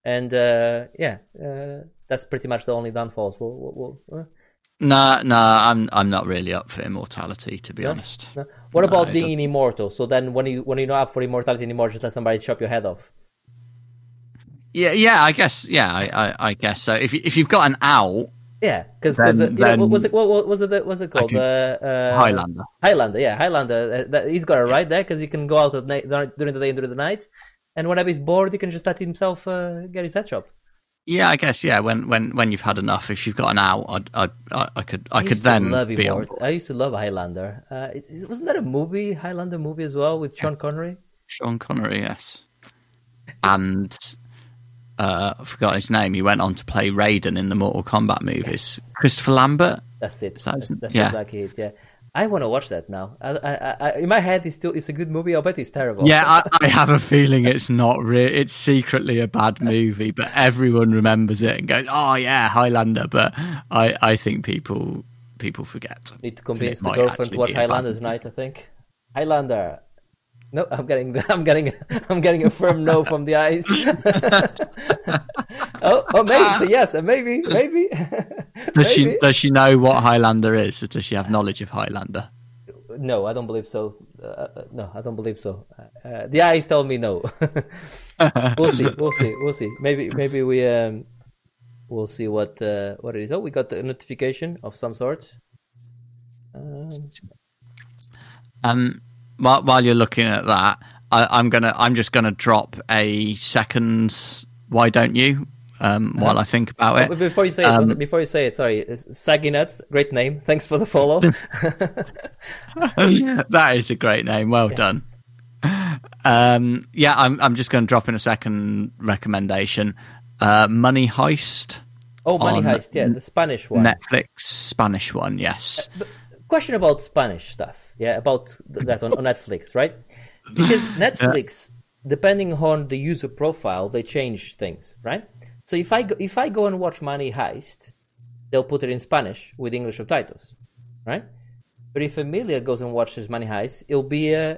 and uh, yeah, uh, that's pretty much the only downfalls. We'll, we'll, we'll, uh, Nah, nah, I'm I'm not really up for immortality, to be No? honest. no. What No, about being immortal? So then, when you when you're not up for immortality anymore, just let somebody chop your head off. Yeah, yeah, I guess. Yeah, I, I, I guess so. If you, if you've got an owl, Yeah, because Then- you know, what was it what, what was it what was it called? The Uh, uh, Highlander. Highlander, yeah, Highlander. Uh, that, he's got it right there because he can go out at night during the day and during the night, and whenever he's bored, he can just let himself uh, get his head chopped. Yeah, I guess. Yeah, when when when you've had enough, if you've got an out, I'd, I'd, I I could I, could then love be on board. I used to love Highlander. Uh, is- wasn't that a movie, Highlander movie as well with Sean Connery? Sean Connery, yes, and uh, I forgot his name. He went on to play Raiden in the Mortal Kombat movies. Yes. Christopher Lambert. That's it. Sounds- That's, that's yeah. exactly it. Yeah, I want to watch that now. I, I, I, in my head, it's still it's a good movie. I bet it's terrible. Yeah, I, I have a feeling it's not real. It's secretly a bad movie, but everyone remembers it and goes, "Oh yeah, Highlander." But I I think people people forget. Need to convince the girlfriend to watch be a bad Highlander tonight. I think Highlander. No, I'm getting I'm getting I'm getting a firm no from the eyes. oh, oh, maybe so yes, uh, maybe, maybe. Does she does she know what Highlander is? Does she have knowledge of Highlander? No, I don't believe so. Uh, uh, no, I don't believe so. Uh, the eyes tell me no. we'll see. We'll see. We'll see. Maybe maybe we um we'll see what uh, what it is. Oh, we got a notification of some sort. Um, Um, while you're looking at that, I, I'm gonna I'm just gonna drop a seconds. Why don't you? Um, while I think about it. before you say it, Um, before you say it, sorry, it's Saggy Nuts, great name. Thanks for the follow. that is a great name. Well done. Um, yeah, I'm I'm just going to drop in a second recommendation. Uh, Money Heist, oh, Money Heist, yeah, the Spanish one. Netflix Spanish one. Yes. Question about Spanish stuff, yeah, about that on, on Netflix, right? Because Netflix, depending on the user profile, they change things, right? So if I go, if I go and watch Money Heist, they'll put it in Spanish with English subtitles, right? But if Emilia goes and watches Money Heist, it'll be uh,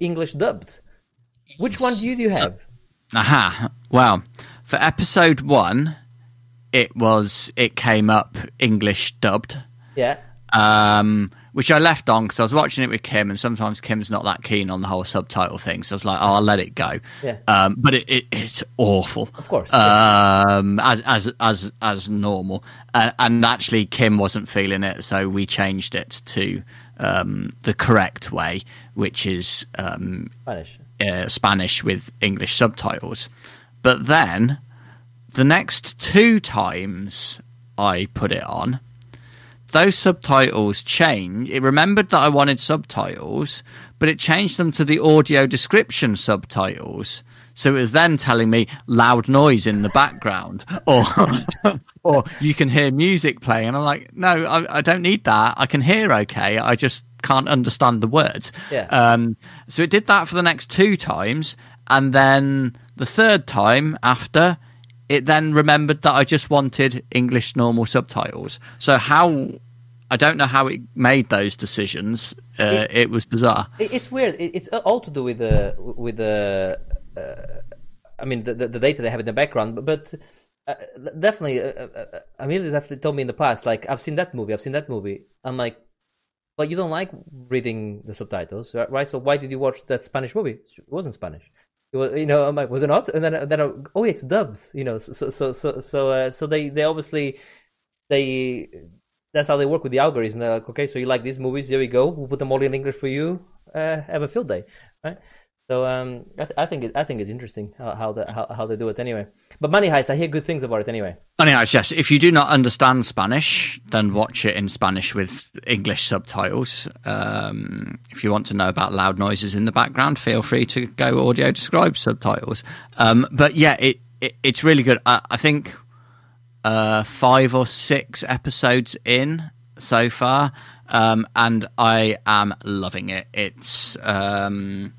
English dubbed. Which one do you, do you have? Aha. Well, for episode one, it was it came up English dubbed. Yeah, um, which I left on because I was watching it with Kim, and sometimes Kim's not that keen on the whole subtitle thing, so I was like, "Oh, I'll let it go." Yeah. Um, but it, it, it's awful, of course. um, as as as as normal, uh, and actually Kim wasn't feeling it, so we changed it to um, the correct way, which is um, Spanish. uh, Spanish with English subtitles. But then the next two times I put it on, those subtitles changed. It remembered that I wanted subtitles, but it changed them to the audio description subtitles. So it was then telling me loud noise in the background, or or you can hear music playing, and I'm like, no, I, I don't need that. I can hear okay. I just can't understand the words. Yeah. Um, so it did that for the next two times, and then the third time after, it then remembered that I just wanted English normal subtitles. So how I don't know how it made those decisions. Uh, it, it, was bizarre. It, it's weird. It, it's all to do with the with the. Uh, I mean, the, the, the data they have in the background, but. Uh, definitely, uh, uh, Amelia definitely told me in the past, like I've seen that movie, I've seen that movie. I'm like, but you don't like reading the subtitles, right? So why did you watch that Spanish movie? It wasn't Spanish. You know, I'm like, was it not? And then, then, I, oh, it's dubbed. You know, so, so, so, so, uh, so they, they obviously, they, that's how they work with the algorithm. They're like, okay, so you like these movies? Here we go. We'll put them all in English for you. Uh, have a field day, right? So um, I, th- I, think it, I think it's interesting how how, the, how how they do it anyway. But Money Heist, I hear good things about it anyway. Money Heist, yes. If you do not understand Spanish, then watch it in Spanish with English subtitles. Um, if you want to know about loud noises in the background, feel free to go audio describe subtitles. Um, but yeah, it, it, it's really good. I, I think uh, five or six episodes in so far, um, and I am loving it. It's um,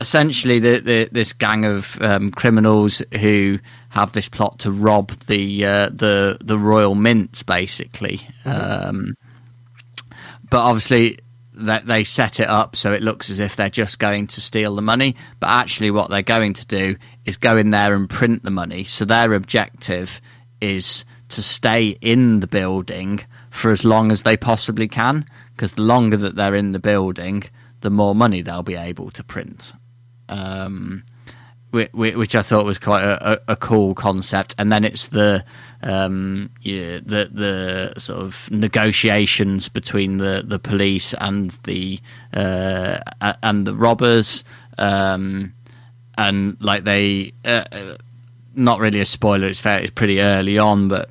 essentially the, the, this gang of um, criminals who have this plot to rob the uh, the the royal mints, basically. Mm-hmm. Um, but obviously, that they set it up so it looks as if they're just going to steal the money, but actually, what they're going to do is go in there and print the money. So their objective is to stay in the building for as long as they possibly can, because the longer that they're in the building, the more money they'll be able to print um, which I thought was quite a, a, cool concept. And then it's the um, yeah, the the sort of negotiations between the, the police and the uh, and the robbers, um, and like they uh, not really a spoiler. It's fair. It's pretty early on, but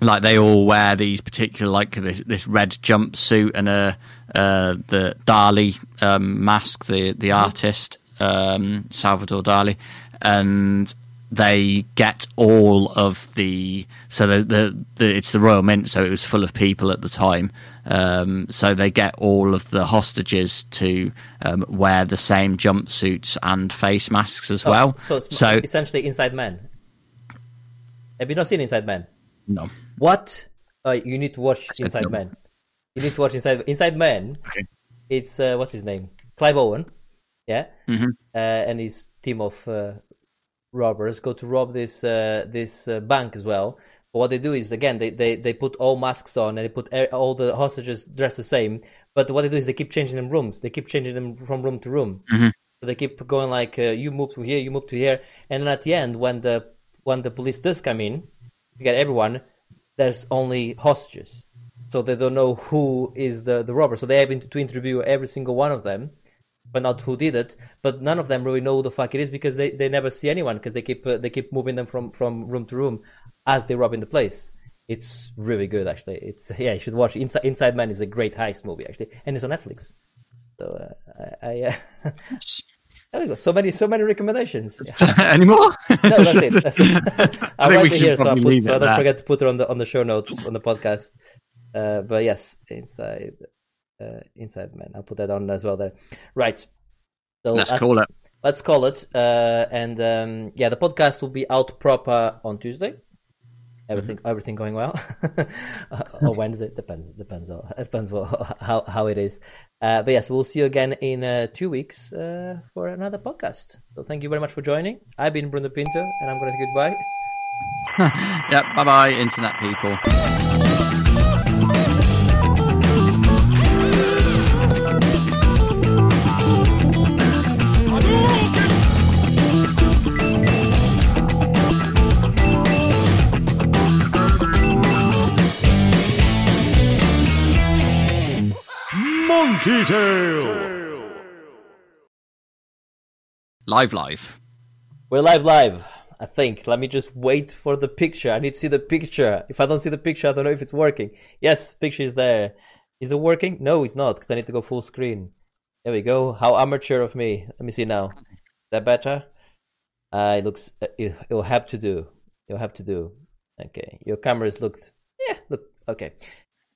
like they all wear these particular like this this red jumpsuit and a uh, the Dali um, mask, the the mm-hmm. artist, um, Salvador Dali, and they get all of the so the, the, the it's the Royal Mint, so it was full of people at the time. Um, so they get all of the hostages to um, wear the same jumpsuits and face masks as oh, well. So, so essentially, Inside Man. Have you not seen Inside Man? No. What? Uh, you need to watch Inside no. Man. You need to watch Inside Inside Man. Okay. It's uh, what's his name? Clive Owen yeah, mm-hmm. uh, and his team of uh, robbers go to rob this uh, this uh, bank as well. But what they do is again they, they, they put all masks on and they put all the hostages dressed the same. But what they do is they keep changing them rooms. They keep changing them from room to room. Mm-hmm. So they keep going like uh, you move to here, you move to here, and then at the end when the when the police does come in, you get everyone. There's only hostages, so they don't know who is the the robber. So they have to interview every single one of them but not who did it. But none of them really know who the fuck it is because they, they never see anyone because they keep uh, they keep moving them from, from room to room as they rob in the place. It's really good actually. It's yeah, you should watch. Inside Inside Man is a great heist movie actually, and it's on Netflix. So uh, I, I uh, there we go. So many so many recommendations. Any more? no, that's it. That's it. I'll write it here so, I put, so I don't that. forget to put it on the on the show notes on the podcast. Uh, but yes, inside uh, Inside Man. I'll put that on as well there. Right. So let's call it. Let's call it. Uh, and um, yeah, the podcast will be out proper on Tuesday. Everything, mm-hmm. everything going well, or Wednesday depends. Depends. On, depends what, how how it is. Uh, but yes, we'll see you again in uh, two weeks uh, for another podcast. So thank you very much for joining. I've been Bruno Pinto, and I'm going to say goodbye. yep. Bye bye, internet people. Monkey Tail. Live, live. We're live, live. I think. Let me just wait for the picture. I need to see the picture. If I don't see the picture, I don't know if it's working. Yes, picture is there. Is it working? No, it's not because I need to go full screen. There we go. How amateur of me. Let me see now. Is that better? Uh, it looks. Uh, it, it'll have to do. It'll have to do. Okay. Your cameras looked. Yeah. Look. Okay.